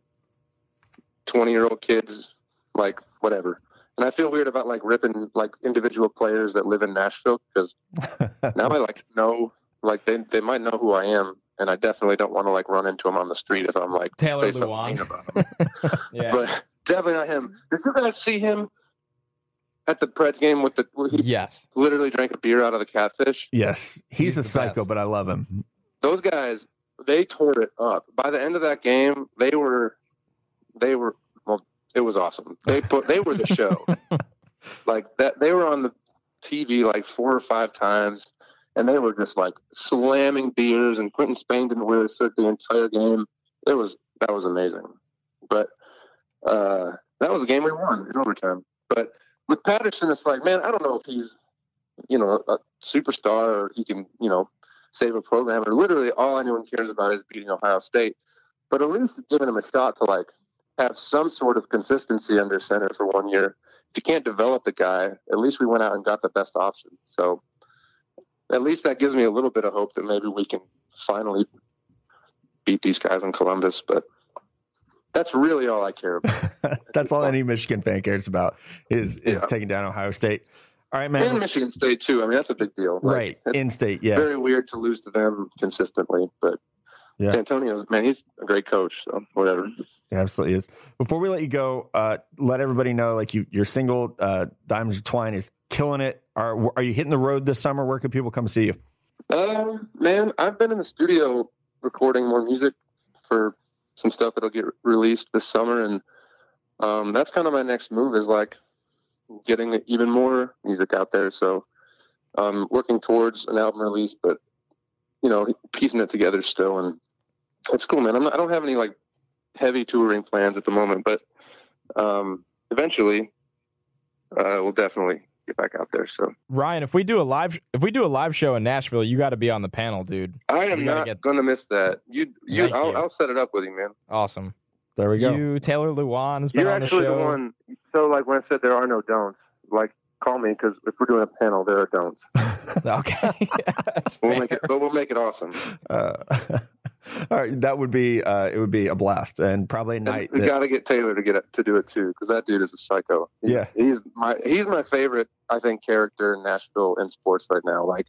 20 year old kids, like whatever. And I feel weird about like ripping like individual players that live in Nashville because now I like know like they they might know who I am, and I definitely don't want to like run into them on the street if I'm like Taylor say something about them. Yeah. But definitely not him. Did you guys see him at the Preds game with the? Where he yes. literally drank a beer out of the catfish. Yes, he's, He's a psycho, best. but I love him. Those guys, they tore it up. By the end of that game, they were, they were. Well, it was awesome. They put they were the show. like that, they were on the TV like four or five times, and they were just like slamming beers. And Quinton Spain didn't wear a suit the entire game. It was that was amazing. But uh, that was a game we won in overtime. But with Patterson, it's like, man, I don't know if he's you know, a superstar or he can, you know, save a program. Or literally all anyone cares about is beating Ohio State. But at least giving him a shot to like have some sort of consistency under center for one year. If you can't develop the guy, at least we went out and got the best option. So at least that gives me a little bit of hope that maybe we can finally beat these guys in Columbus. But that's really all I care about. That's all any Michigan fan cares about is is Yeah. taking down Ohio State. All right, man. and. Michigan State too. I mean, that's a big deal. Like, right, in state, yeah. very weird to lose to them consistently, but Yeah. Antonio, man, he's a great coach. So whatever. It absolutely is. Before we let you go, uh, let everybody know like you, your single uh, "Diamonds Twine" is killing it. Are are you hitting the road this summer? Where can people come see you? Um, man, I've been in the studio recording more music for some stuff that'll get released this summer, and um, that's kind of my next move is like getting even more music out there. So, um, working towards an album release, but you know, piecing it together still, and it's cool, man. I'm not, I don't have any like heavy touring plans at the moment, but um, eventually, uh, we'll definitely get back out there. So. Ryan, if we do a live if we do a live show in Nashville, you got to be on the panel, dude. I am not get- gonna miss that. You, you, I'll, you. I'll set it up with you, man. Awesome. There we go. You, Taylor Lewan has been You're on the actually the, show. one. So, like when I said there are no don'ts, like call me because if we're doing a panel, there are don'ts. Okay, that's We'll fair. make it, but we'll make it awesome. Uh, all right, that would be uh, it would be a blast and probably a And night. we that- got to get Taylor to get it, to do it too because that dude is a psycho. He's, Yeah. he's my he's my favorite. I think character in Nashville in sports right now. Like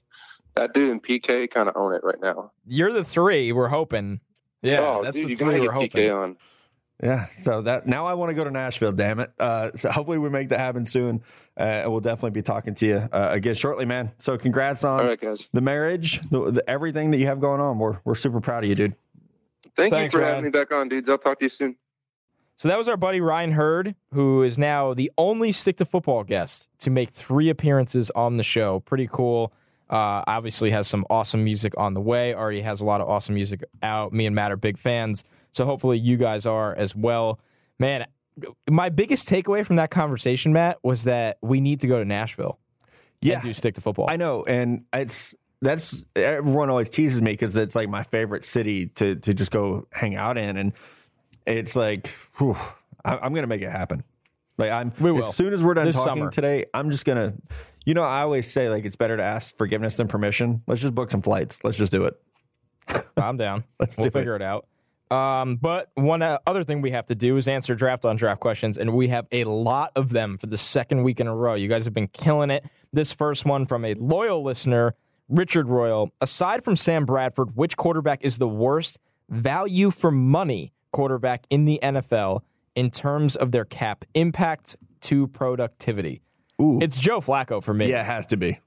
that dude in PK kind of own it right now. You're the three. We're hoping. Yeah, oh, that's dude, the three we're get PK hoping. on. Yeah, so that now I want to go to Nashville. Damn it! Uh, so hopefully we make that happen soon, uh, and we'll definitely be talking to you uh, again shortly, man. So congrats on All right, guys. the marriage, the, the everything that you have going on. We're we're super proud of you, dude. Thank Thanks, you for Ryan. having me back on, dudes. I'll talk to you soon. So that was our buddy Ryan Hurd, who is now the only stick to football guest to make three appearances on the show. Pretty cool. Uh, obviously has some awesome music on the way. Already has a lot of awesome music out. Me and Matt are big fans, so hopefully you guys are as well. Man, my biggest takeaway from that conversation, Matt, was that we need to go to Nashville. Yeah. and do stick to football. I know, and it's that's everyone always teases me because it's like my favorite city to to just go hang out in, and it's like, whew, I, I'm gonna make it happen. Like I'm, We will. as soon as we're done This talking summer. today, I'm just gonna, you know, I always say like it's better to ask forgiveness than permission. Let's just book some flights. Let's just do it. I'm down. Let's we'll figure it, out. Um, but one uh, other thing we have to do is answer draft on draft questions, and we have a lot of them for the second week in a row. You guys have been killing it. This first one from a loyal listener, Richard Royal. Aside from Sam Bradford, which quarterback is the worst value for money quarterback in the NFL in terms of their cap impact to productivity? Ooh, It's Joe Flacco for me. yeah, it has to be.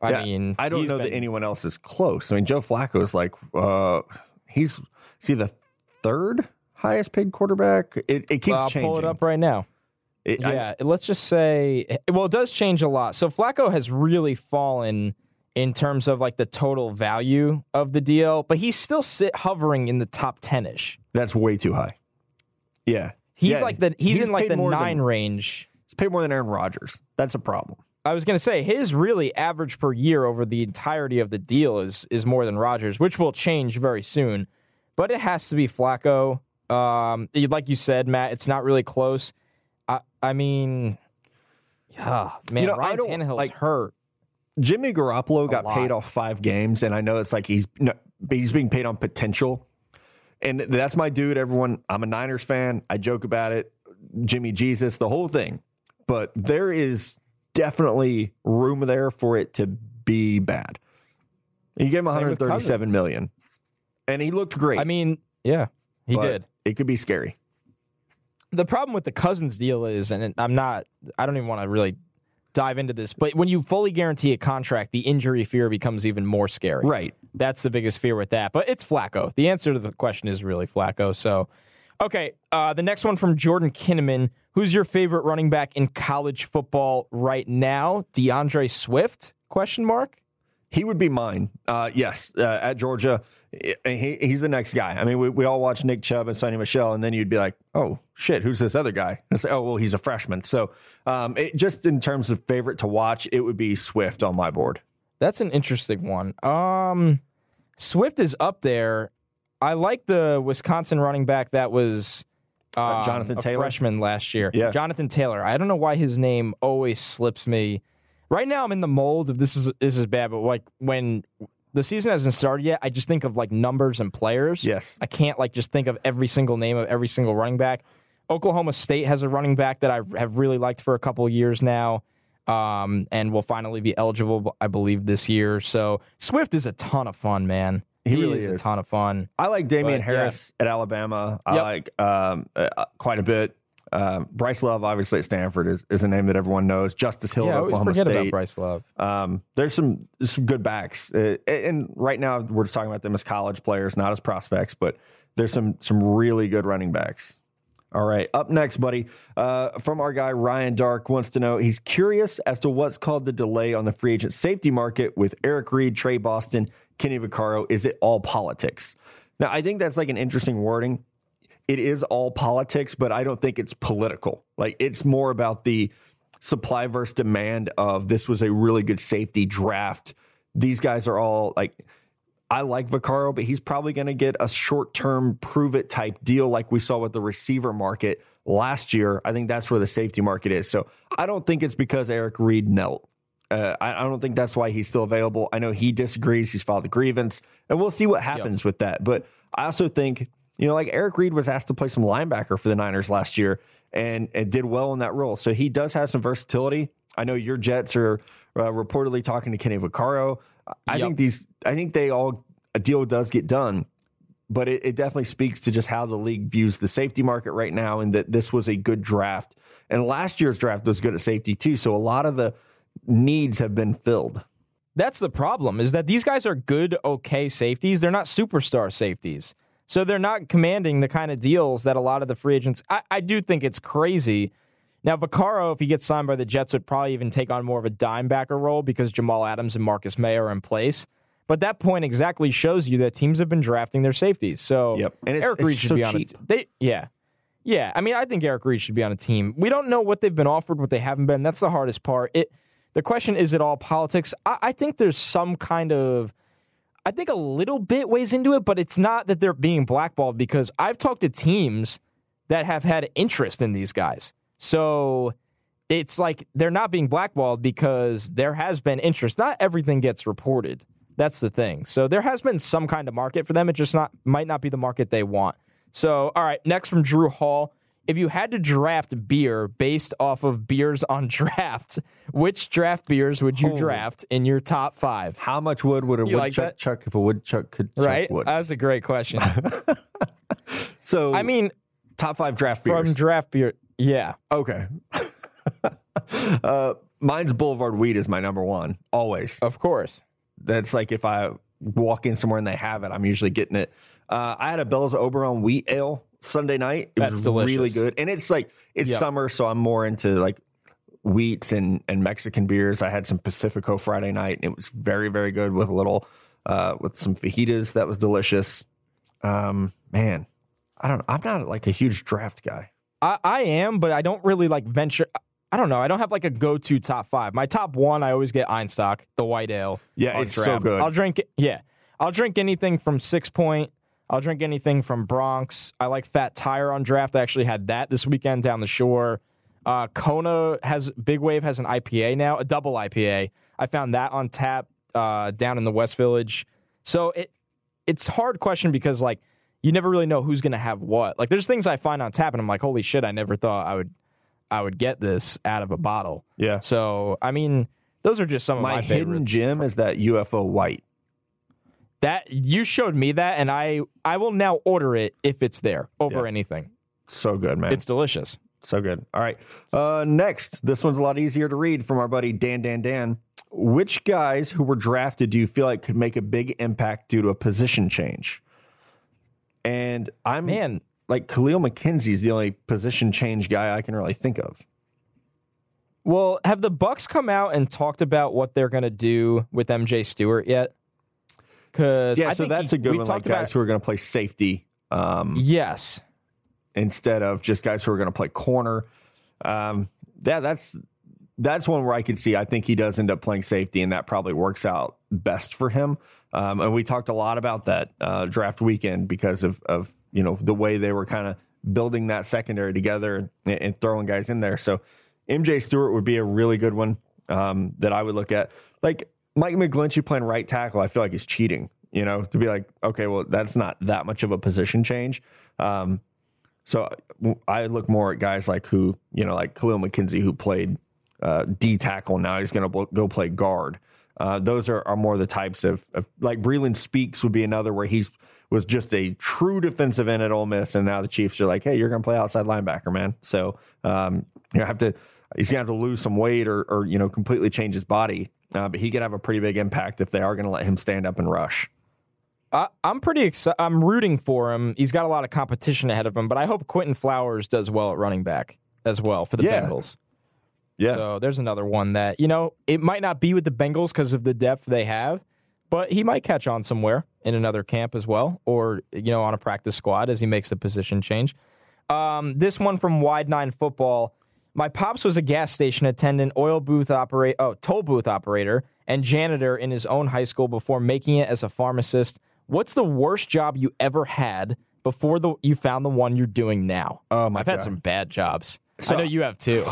I Yeah, mean, I don't know been- that anyone else is close. I mean, Joe Flacco is like, uh, he's is he the third highest paid quarterback? It, it keeps I'll changing. pull it up right now. It- I- Yeah, let's just say, well, it does change a lot. So Flacco has really fallen in terms of like the total value of the deal, but he's still sit hovering in the top ten ish. that's way too high. Yeah, He's Yeah, like the he's, in like the more than- nine range. He's paid more than Aaron Rodgers. That's a problem. I was gonna say his really average per year over the entirety of the deal is is more than Rodgers, which will change very soon. But it has to be Flacco. Um, like you said, Matt, it's not really close. I I mean, yeah, man, You know, Ryan Tannehill's like- hurt. Jimmy Garoppolo got lot. paid off five games, and I know it's like he's no, he's being paid on potential, and that's my dude. Everyone, I'm a Niners fan. I joke about it. Jimmy Jesus, the whole thing, but there is definitely room there for it to be bad. You gave him Same with 137 Cousins. million, and he looked great. I mean, yeah, he did. It could be scary. The problem with the Cousins deal is, and I'm not, I don't even want to really dive into this, but when you fully guarantee a contract, the injury fear becomes even more scary. Right. That's the biggest fear with that. But it's Flacco. The answer to the question is really Flacco. So, okay, uh, the next one from Jordan Kinnaman. Who's your favorite running back in college football right now? D'Andre Swift? Question mark. He would be mine. Uh, yes, uh, at Georgia, he, he's the next guy. I mean, we, we all watch Nick Chubb and Sony Michel, and then you'd be like, "Oh shit, who's this other guy?" And say, "Oh well, he's a freshman." So, um, it, just in terms of favorite to watch, it would be Swift on my board. That's an interesting one. Um, Swift is up there. I like the Wisconsin running back that was um, Jonathan a Taylor? freshman last year. Yeah. Jonathan Taylor. I don't know why his name always slips me. Right now, I'm in the mold of this is this is bad, but like when the season hasn't started yet, I just think of like numbers and players. Yes. I can't like just think of every single name of every single running back. Oklahoma State has a running back that I have really liked for a couple of years now, um, and will finally be eligible, I believe, this year. So Swift is a ton of fun, man. He really is, a ton of fun. I like Damien But, yeah. Harris at Alabama. I Yep. like um, uh, quite a bit. Um, Bryce Love, obviously at Stanford, is, is a name that everyone knows. Justice Hill Yeah, at Oklahoma forget State. about Bryce Love. Um, there's some some good backs, uh, and right now we're just talking about them as college players, not as prospects. But there's some some really good running backs. All right, up next, buddy, uh, from our guy Ryan Dark wants to know. He's curious as to what's called the delay on the free agent safety market with Eric Reid, Tre Boston, Kenny Vaccaro. Is it all politics? Now, I think that's like an interesting wording it is all politics, but I don't think it's political. Like it's more about the supply versus demand of this was a really good safety draft. These guys are all like I like Vaccaro, but he's probably going to get a short term prove it type deal like we saw with the receiver market last year. I think that's where the safety market is. So I don't think it's because Eric Reid knelt. Uh, I, I don't think that's why he's still available. I know he disagrees. He's filed a grievance, and we'll see what happens with that. But I also think, you know, like Eric Reid was asked to play some linebacker for the Niners last year and, and did well in that role. So he does have some versatility. I know your Jets are uh, reportedly talking to Kenny Vaccaro. I Yep. think these, I think they all, a deal does get done but it, it definitely speaks to just how the league views the safety market right now and that this was a good draft. And last year's draft was good at safety too. So a lot of the needs have been filled. That's the problem is that these guys are good, okay safeties. They're not superstar safeties. So they're not commanding the kind of deals that a lot of the free agents. I, I do think it's crazy. Now, Vaccaro, if he gets signed by the Jets, would probably even take on more of a dimebacker role because Jamal Adams and Marcus Maye are in place. But that point exactly shows you that teams have been drafting their safeties. So Yep. And it's- Eric Reid should so be on a cheap. t- they yeah. Yeah, I mean, I think Eric Reid should be on a team. We don't know what they've been offered, what they haven't been. That's the hardest part. It the question is it all politics? I, I think there's some kind of I think a little bit weighs into it, but it's not that they're being blackballed because I've talked to teams that have had interest in these guys. So it's like they're not being blackballed because there has been interest. Not everything gets reported. That's the thing. So there has been some kind of market for them. It just not might not be the market they want. So all right, next from Drew Hall. If you had to draft beer based off of beers on draft, which draft beers would you Holy. draft in your top five? How much wood would a You woodchuck that? chuck if a woodchuck could chuck Right? wood? That's a great question. so I mean, top five draft beers. from draft beer, yeah. okay. uh, mine's Boulevard Wheat is my number one. Always. Of course. That's like if I walk in somewhere and they have it, I'm usually getting it. Uh, I had a Bell's Oberon wheat ale Sunday night. It That's was delicious. really good, and it's like it's Yep. summer, so I'm more into like wheats and and Mexican beers. I had some Pacifico Friday night, and it was very very good with a little uh, with some fajitas. That was delicious. Um, man, I don't. I'm not like a huge draft guy. I, I am, but I don't really like venture. I don't know. I don't have like a go to top five. My top one, I always get Einstök, the white ale. Yeah, it's so good. I'll drink it. Yeah. I'll drink anything from Six Point. I'll drink anything from Bronx. I like Fat Tire on draft. I actually had that this weekend down the shore. Uh, Kona has Big Wave has an IPA now, a double IPA. I found that on tap uh, down in the West Village. So it it's hard question because like you never really know who's gonna have what. Like there's things I find on tap and I'm like, holy shit, I never thought I would I would get this out of a bottle. Yeah. So I mean, those are just some of My, my, hidden favorites. gem is that UFO white. That you showed me that, and I I will now order it if it's there over Yeah. anything. So good, man. It's delicious. So good. All right. Uh, next, this one's a lot easier to read from our buddy Dan Dan Dan. Which guys who were drafted do you feel like could make a big impact due to a position change? And I'm Man, like Kahlil McKenzie's the only position change guy I can really think of. Well, have the Bucs come out and talked about what they're going to do with MJ Stewart yet? Because Yeah, so that's a good we one. Like guys who are going to play safety um, yes, instead of just guys who are going to play corner. Um, yeah, that's that's one where I could see. I think he does end up playing safety, and that probably works out best for him. Um, and we talked a lot about that uh, draft weekend because of of you know the way they were kind of building that secondary together and, and, throwing guys in there. So MJ Stewart would be a really good one um, that I would look at. Like Mike McGlinchey playing right tackle, I feel like he's cheating. You know, to be like, okay, well, that's not that much of a position change. Um, so I look more at guys like who, you know, like Kahlil McKenzie, who played uh, D tackle. Now he's going to go play guard. Uh, those are, are more the types of, of like Breeland Speaks would be another where he's was just a true defensive end at Ole Miss, and now the Chiefs are like, hey, you're going to play outside linebacker, man. So um, you have to he's going to have to lose some weight or, or you know completely change his body, uh, but he could have a pretty big impact if they are going to let him stand up and rush. I, am pretty excited. I'm rooting for him. He's got a lot of competition ahead of him, but I hope Quinton Flowers does well at running back as well for the yeah. Bengals. Yeah. So there's another one that, you know, it might not be with the Bengals because of the depth they have, but he might catch on somewhere in another camp as well, or, you know, on a practice squad as he makes the position change. Um, this one from Wide Nine Football. My pops was a gas station attendant, oil booth operator, oh, toll booth operator, and janitor in his own high school before making it as a pharmacist. What's the worst job you ever had before the you found the one you're doing now? Oh my I've God. had some bad jobs. So, I know you have too.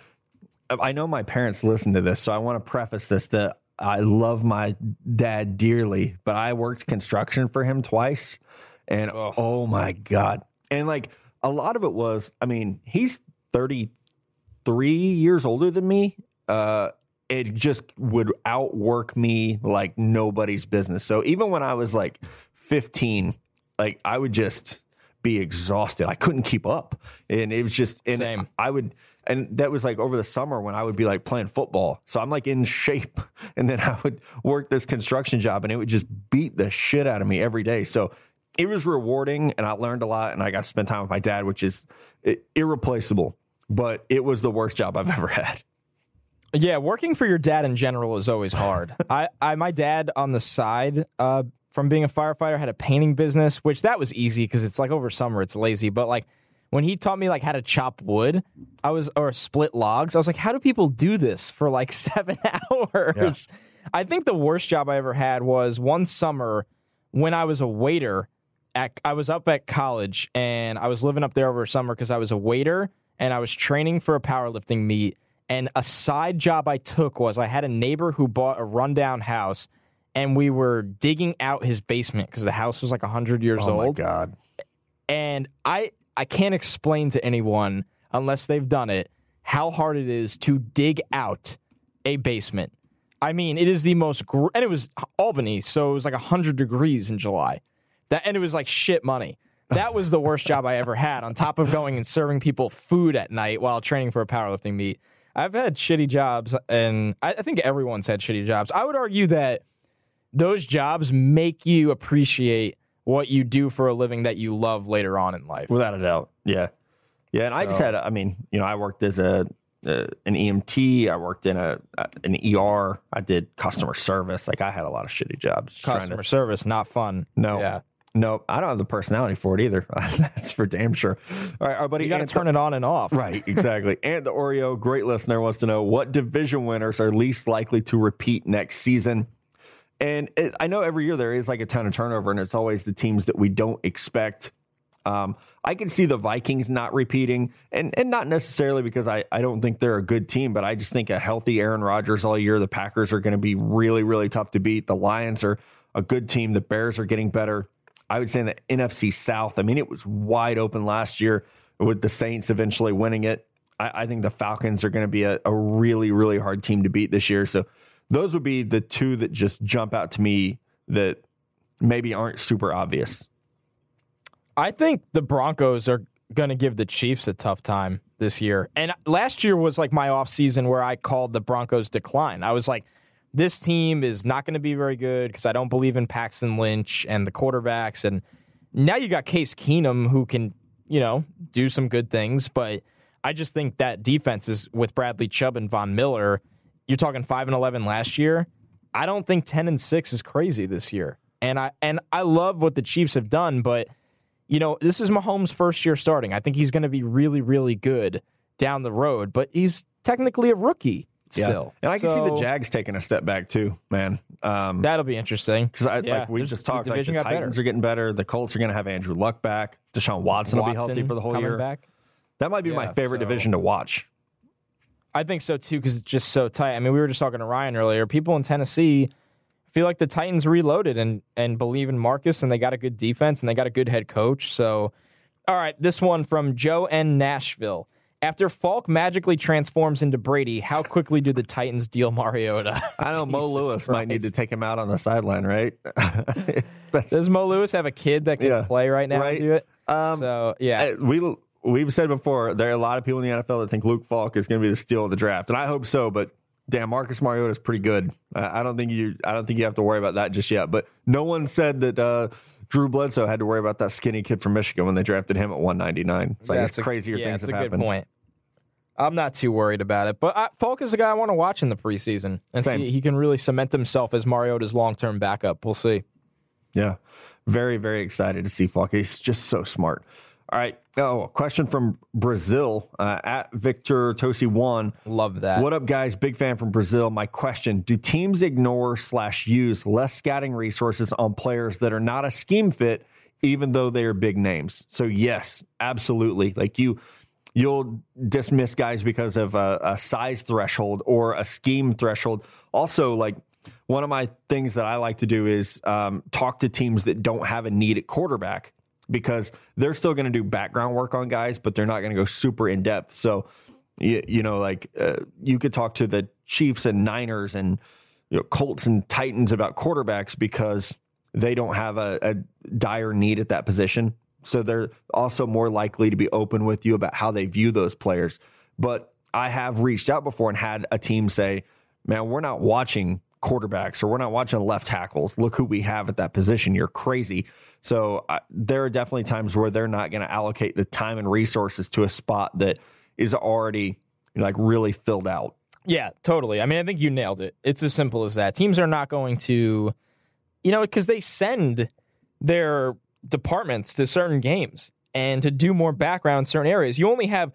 I know my parents listen to this, so I want to preface this that I love my dad dearly, but I worked construction for him twice. And oh. oh my God. And like a lot of it was, I mean, he's 33 years older than me. Uh, it just would outwork me like nobody's business. So even when I was like 15, like I would just be exhausted. I couldn't keep up. And it was just, and Same. I would, and that was like over the summer when I would be like playing football. So I'm like in shape. And then I would work this construction job and it would just beat the shit out of me every day. So it was rewarding and I learned a lot and I got to spend time with my dad, which is irreplaceable. But it was the worst job I've ever had. Yeah, working for your dad in general is always hard. I, I, my dad on the side, uh, from being a firefighter, had a painting business, which that was easy because it's like over summer, it's lazy. But like when he taught me like how to chop wood, I was or split logs. I was like, how do people do this for like seven hours? Yeah. I think the worst job I ever had was one summer when I was a waiter. At, I was up at college and I was living up there over summer because I was a waiter and I was training for a powerlifting meet. And a side job I took was I had a neighbor who bought a rundown house and we were digging out his basement because the house was like 100 years oh old. Oh my God. And I I can't explain to anyone unless they've done it how hard it is to dig out a basement. I mean, it is the most, gr- and it was Albany, so it was like 100 degrees in July. That and it was like shit money. That was the worst job I ever had. On top of going and serving people food at night while training for a powerlifting meet, I've had shitty jobs, and I, I think everyone's had shitty jobs. I would argue that those jobs make you appreciate what you do for a living that you love later on in life. Without a doubt. Yeah. Yeah. And so, I just had, I mean, you know, I worked as a, uh, an EMT. I worked in a an ER. I did customer service. Like I had a lot of shitty jobs. Customer to, service, not fun. No, yeah, no. I don't have the personality for it either. That's for damn sure. All right, our buddy, you got to turn it on and off. Right, exactly. and the Oreo, great listener, wants to know what division winners are least likely to repeat next season. And it, I know every year there is like a ton of turnover, and it's always the teams that we don't expect. Um, I can see the Vikings not repeating, and and not necessarily because I, I don't think they're a good team, but I just think a healthy Aaron Rodgers all year, the Packers are going to be really, really tough to beat. The Lions are a good team. The Bears are getting better. I would say in the NFC South, I mean, it was wide open last year with the Saints eventually winning it. I, I think the Falcons are going to be a, a really, really hard team to beat this year. So those would be the two that just jump out to me that maybe aren't super obvious. I think the Broncos are going to give the Chiefs a tough time this year. And last year was like my off season where I called the Broncos decline. I was like, this team is not going to be very good because I don't believe in Paxton Lynch and the quarterbacks. And now you got Case Keenum who can, you know, do some good things. But I just think that defense is with Bradley Chubb and Von Miller. You're talking five and eleven last year. I don't think ten and six is crazy this year. And I and I love what the Chiefs have done, but you know this is Mahomes' first year starting. I think he's going to be really, really good down the road, but he's technically a rookie still. And I can see the Jags taking a step back too, man. Um, That'll be interesting. because I Yeah, like we just the talked, like the got better. Titans are getting better. The Colts are going to have Andrew Luck back. Deshaun Watson, will be healthy for the whole year. Back. That might be my favorite so- division to watch. I think so too because it's just so tight. I mean, we were just talking to Ryan earlier. People in Tennessee feel like the Titans reloaded and and believe in Marcus, and they got a good defense and they got a good head coach. So, all right, this one from Joe N. Nashville. After Falk magically transforms into Brady, how quickly do the Titans deal Mariota? I know Mo Jesus Lewis might need to take him out on the sideline, right? Does Mo Lewis have a kid that can Yeah. play right now Right. and do it? um, so yeah, Uh, we we've said before there are a lot of people in the NFL that think Luke Falk is going to be the steal of the draft, and I hope so. But damn, Marcus Mariota is pretty good. Uh, I don't think you I don't think you have to worry about that just yet. But no one said that uh, Drew Bledsoe had to worry about that skinny kid from Michigan when they drafted him at 199. It's like it's a- crazier yeah, things it's have a happened. good point. I'm not too worried about it, but uh, Falk is the guy I want to watch in the preseason and Same. see he can really cement himself as Mariota's long term backup. We'll see. Yeah. Very, very excited to see Falk. He's just so smart. All right. Oh, a question from Brazil uh, at Victor Tosi one. Love that. What up, guys? Big fan from Brazil. My question: Do teams ignore slash use less scouting resources on players that are not a scheme fit, even though they are big names? So yes, absolutely. Like you, you'll dismiss guys because of a, a size threshold or a scheme threshold. Also, like one of my things that I like to do is um, talk to teams that don't have a need at quarterback because they're still going to do background work on guys, but they're not going to go super in depth. So, you, you know, like uh, you could talk to the Chiefs and Niners and you know, Colts and Titans about quarterbacks because they don't have a, a dire need at that position. So they're also more likely to be open with you about how they view those players. But I have reached out before and had a team say, man, we're not watching quarterbacks or we're not watching left tackles. Look who we have at that position. You're crazy. So uh, there are definitely times where they're not going to allocate the time and resources to a spot that is already you know, like really filled out. Yeah, totally. I mean, I think you nailed it. It's as simple as that. Teams are not going to, you know, because they send their departments to certain games and to do more background in certain areas. You only have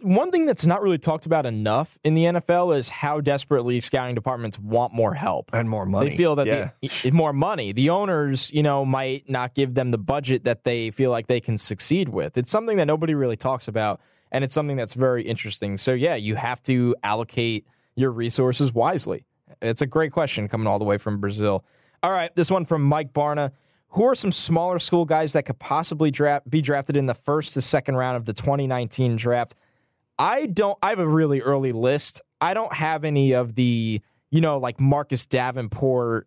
one thing that's not really talked about enough in the NFL is how desperately scouting departments want more help. And more money. They feel that yeah. they, more money. The owners, you know, might not give them the budget that they feel like they can succeed with. It's something that nobody really talks about, and it's something that's very interesting. So yeah, you have to allocate your resources wisely. It's a great question coming all the way from Brazil. All right, this one from Mike Barna. Who are some smaller school guys that could possibly draft be drafted in the first to second round of the 2019 draft? I don't. I have a really early list. I don't have any of the, you know, like Marcus Davenport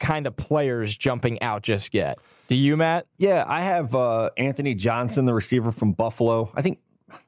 kind of players jumping out just yet. Do you, Matt? Yeah, I have uh, Anthony Johnson, the receiver from Buffalo. I think,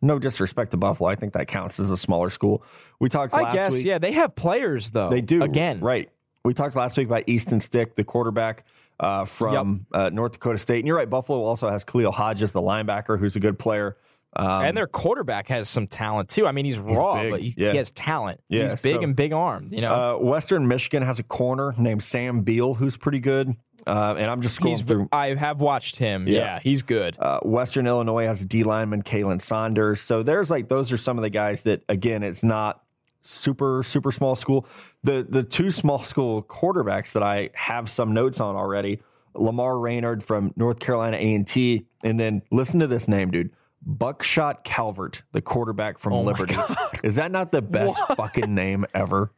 no disrespect to Buffalo, I think that counts as a smaller school. We talked I guess. week. Yeah, they have players though. They do. again. Right. We talked last week about Easton Stick, the quarterback uh, from uh, North Dakota State. And you're right, Buffalo also has Khalil Hodges, the linebacker, who's a good player. Um, and their quarterback has some talent too. I mean, he's raw, big, but he, yeah. he has talent. Yeah, he's big so- and big armed. You know, uh, Western Michigan has a corner named Sam Beal, who's pretty good. Uh, and I'm just scrolling he's. through. I have watched him. Yeah, Yeah. he's good. Uh, Western Illinois has a D lineman, Khalen Saunders. So there's like those are some of the guys that again, it's not super super small school. The the two small school quarterbacks that I have some notes on already. Lamar Raynard from North Carolina A and T, and then listen to this name, dude. Buckshot Calvert, the quarterback from oh Liberty. Is that not the best fucking name ever?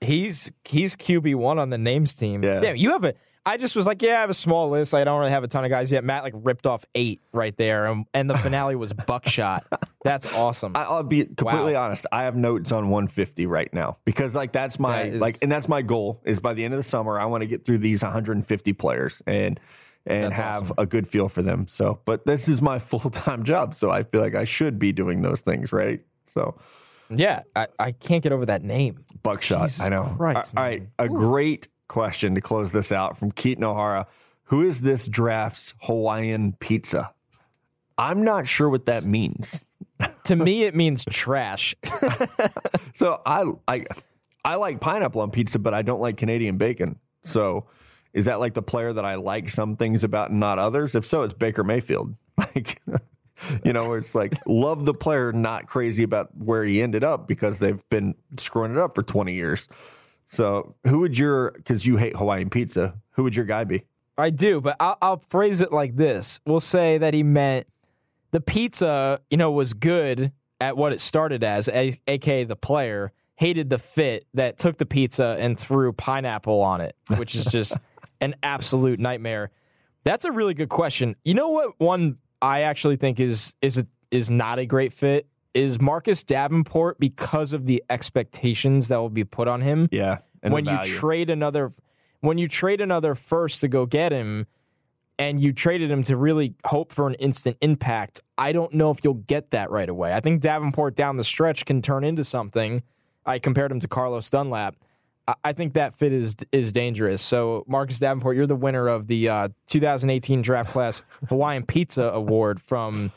He's he's QB one on the names team. Yeah. Damn, you have a. I just was like, yeah, I have a small list. I don't really have a ton of guys yet. Matt like ripped off eight right there, and, and the finale was buckshot. That's awesome. I- I'll be completely Wow. honest. I have notes on 150 right now because like that's my That is- like and that's my goal is by the end of the summer I want to get through these 150 players and and That's have awesome. a good feel for them. So, but this is my full-time job, so I feel like I should be doing those things, right? So, yeah, I, I can't get over that name. buckshot, Jesus I know. Christ, all right, a great question to close this out from Keaton O'Hara. Who is this draft's Hawaiian pizza? I'm not sure what that means. to me, it means trash. So I I I like pineapple on pizza, but I don't like Canadian bacon. So is that like the player that I like some things about and not others? If so, it's Baker Mayfield. Like you know, where it's like love the player, not crazy about where he ended up because they've been screwing it up for 20 years. So who would your because you hate Hawaiian pizza, who would your guy be? I do, but I'll, I'll phrase it like this: We'll say that he meant the pizza, you know, was good at what it started as, a, aka the player hated the fit that took the pizza and threw pineapple on it, which is just an absolute nightmare. That's a really good question. You know what? One I actually think is is a, is not a great fit is Marcus Davenport because of the expectations that will be put on him Yeah. When you trade another when you trade another first to go get him and you traded him to really hope for an instant impact, I don't know if you'll get that right away. I think Davenport down the stretch can turn into something. I compared him to Carlos Dunlap. I- think that fit is is dangerous. So Marcus Davenport, you're the winner of the uh, 2018 draft class Hawaiian Pizza Award from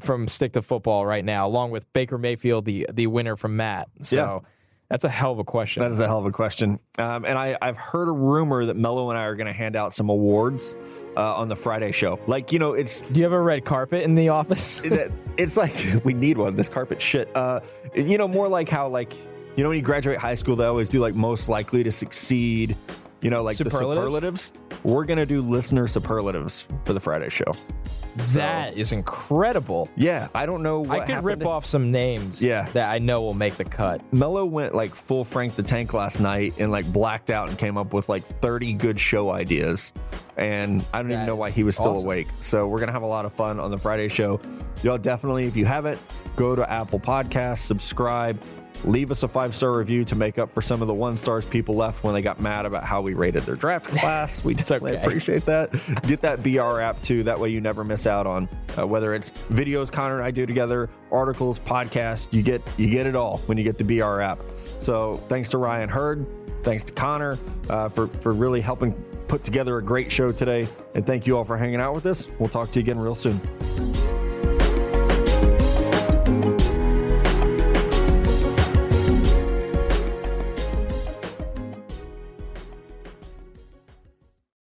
from Stick to Football right now, along with Baker Mayfield, the the winner from Matt. So Yeah. that's a hell of a question. That is a hell of a question. Um, and I, I've heard a rumor that Mello and I are going to hand out some awards uh, on the Friday show. Like, you know, it's Do you have a red carpet in the office? it- it's like we need one. This carpet shit. Uh, you know, more like how like you know when you graduate high school, they always do like most likely to succeed. You know, like Superlatives? the superlatives. We're gonna do listener superlatives for the Friday show. that is incredible. Yeah, I don't know. What I could rip to- off some names Yeah. that I know will make the cut. Mello went like full Frank the Tank last night and like blacked out and came up with like 30 good show ideas. And I don't even know why he was still awesome. awake. So we're going to have a lot of fun on the Friday show. Y'all definitely, if you haven't, go to Apple Podcasts, subscribe, leave us a five star review to make up for some of the one stars people left when they got mad about how we rated their draft class. We definitely okay. appreciate that. Get that BR app too. That way you never miss out on uh, whether it's videos Connor and I do together, articles, podcasts. You get you get it all when you get the BR app. So thanks to Ryan Hurd, thanks to Connor uh, for for really helping put together a great show today, and thank you all for hanging out with us. We'll talk to you again real soon.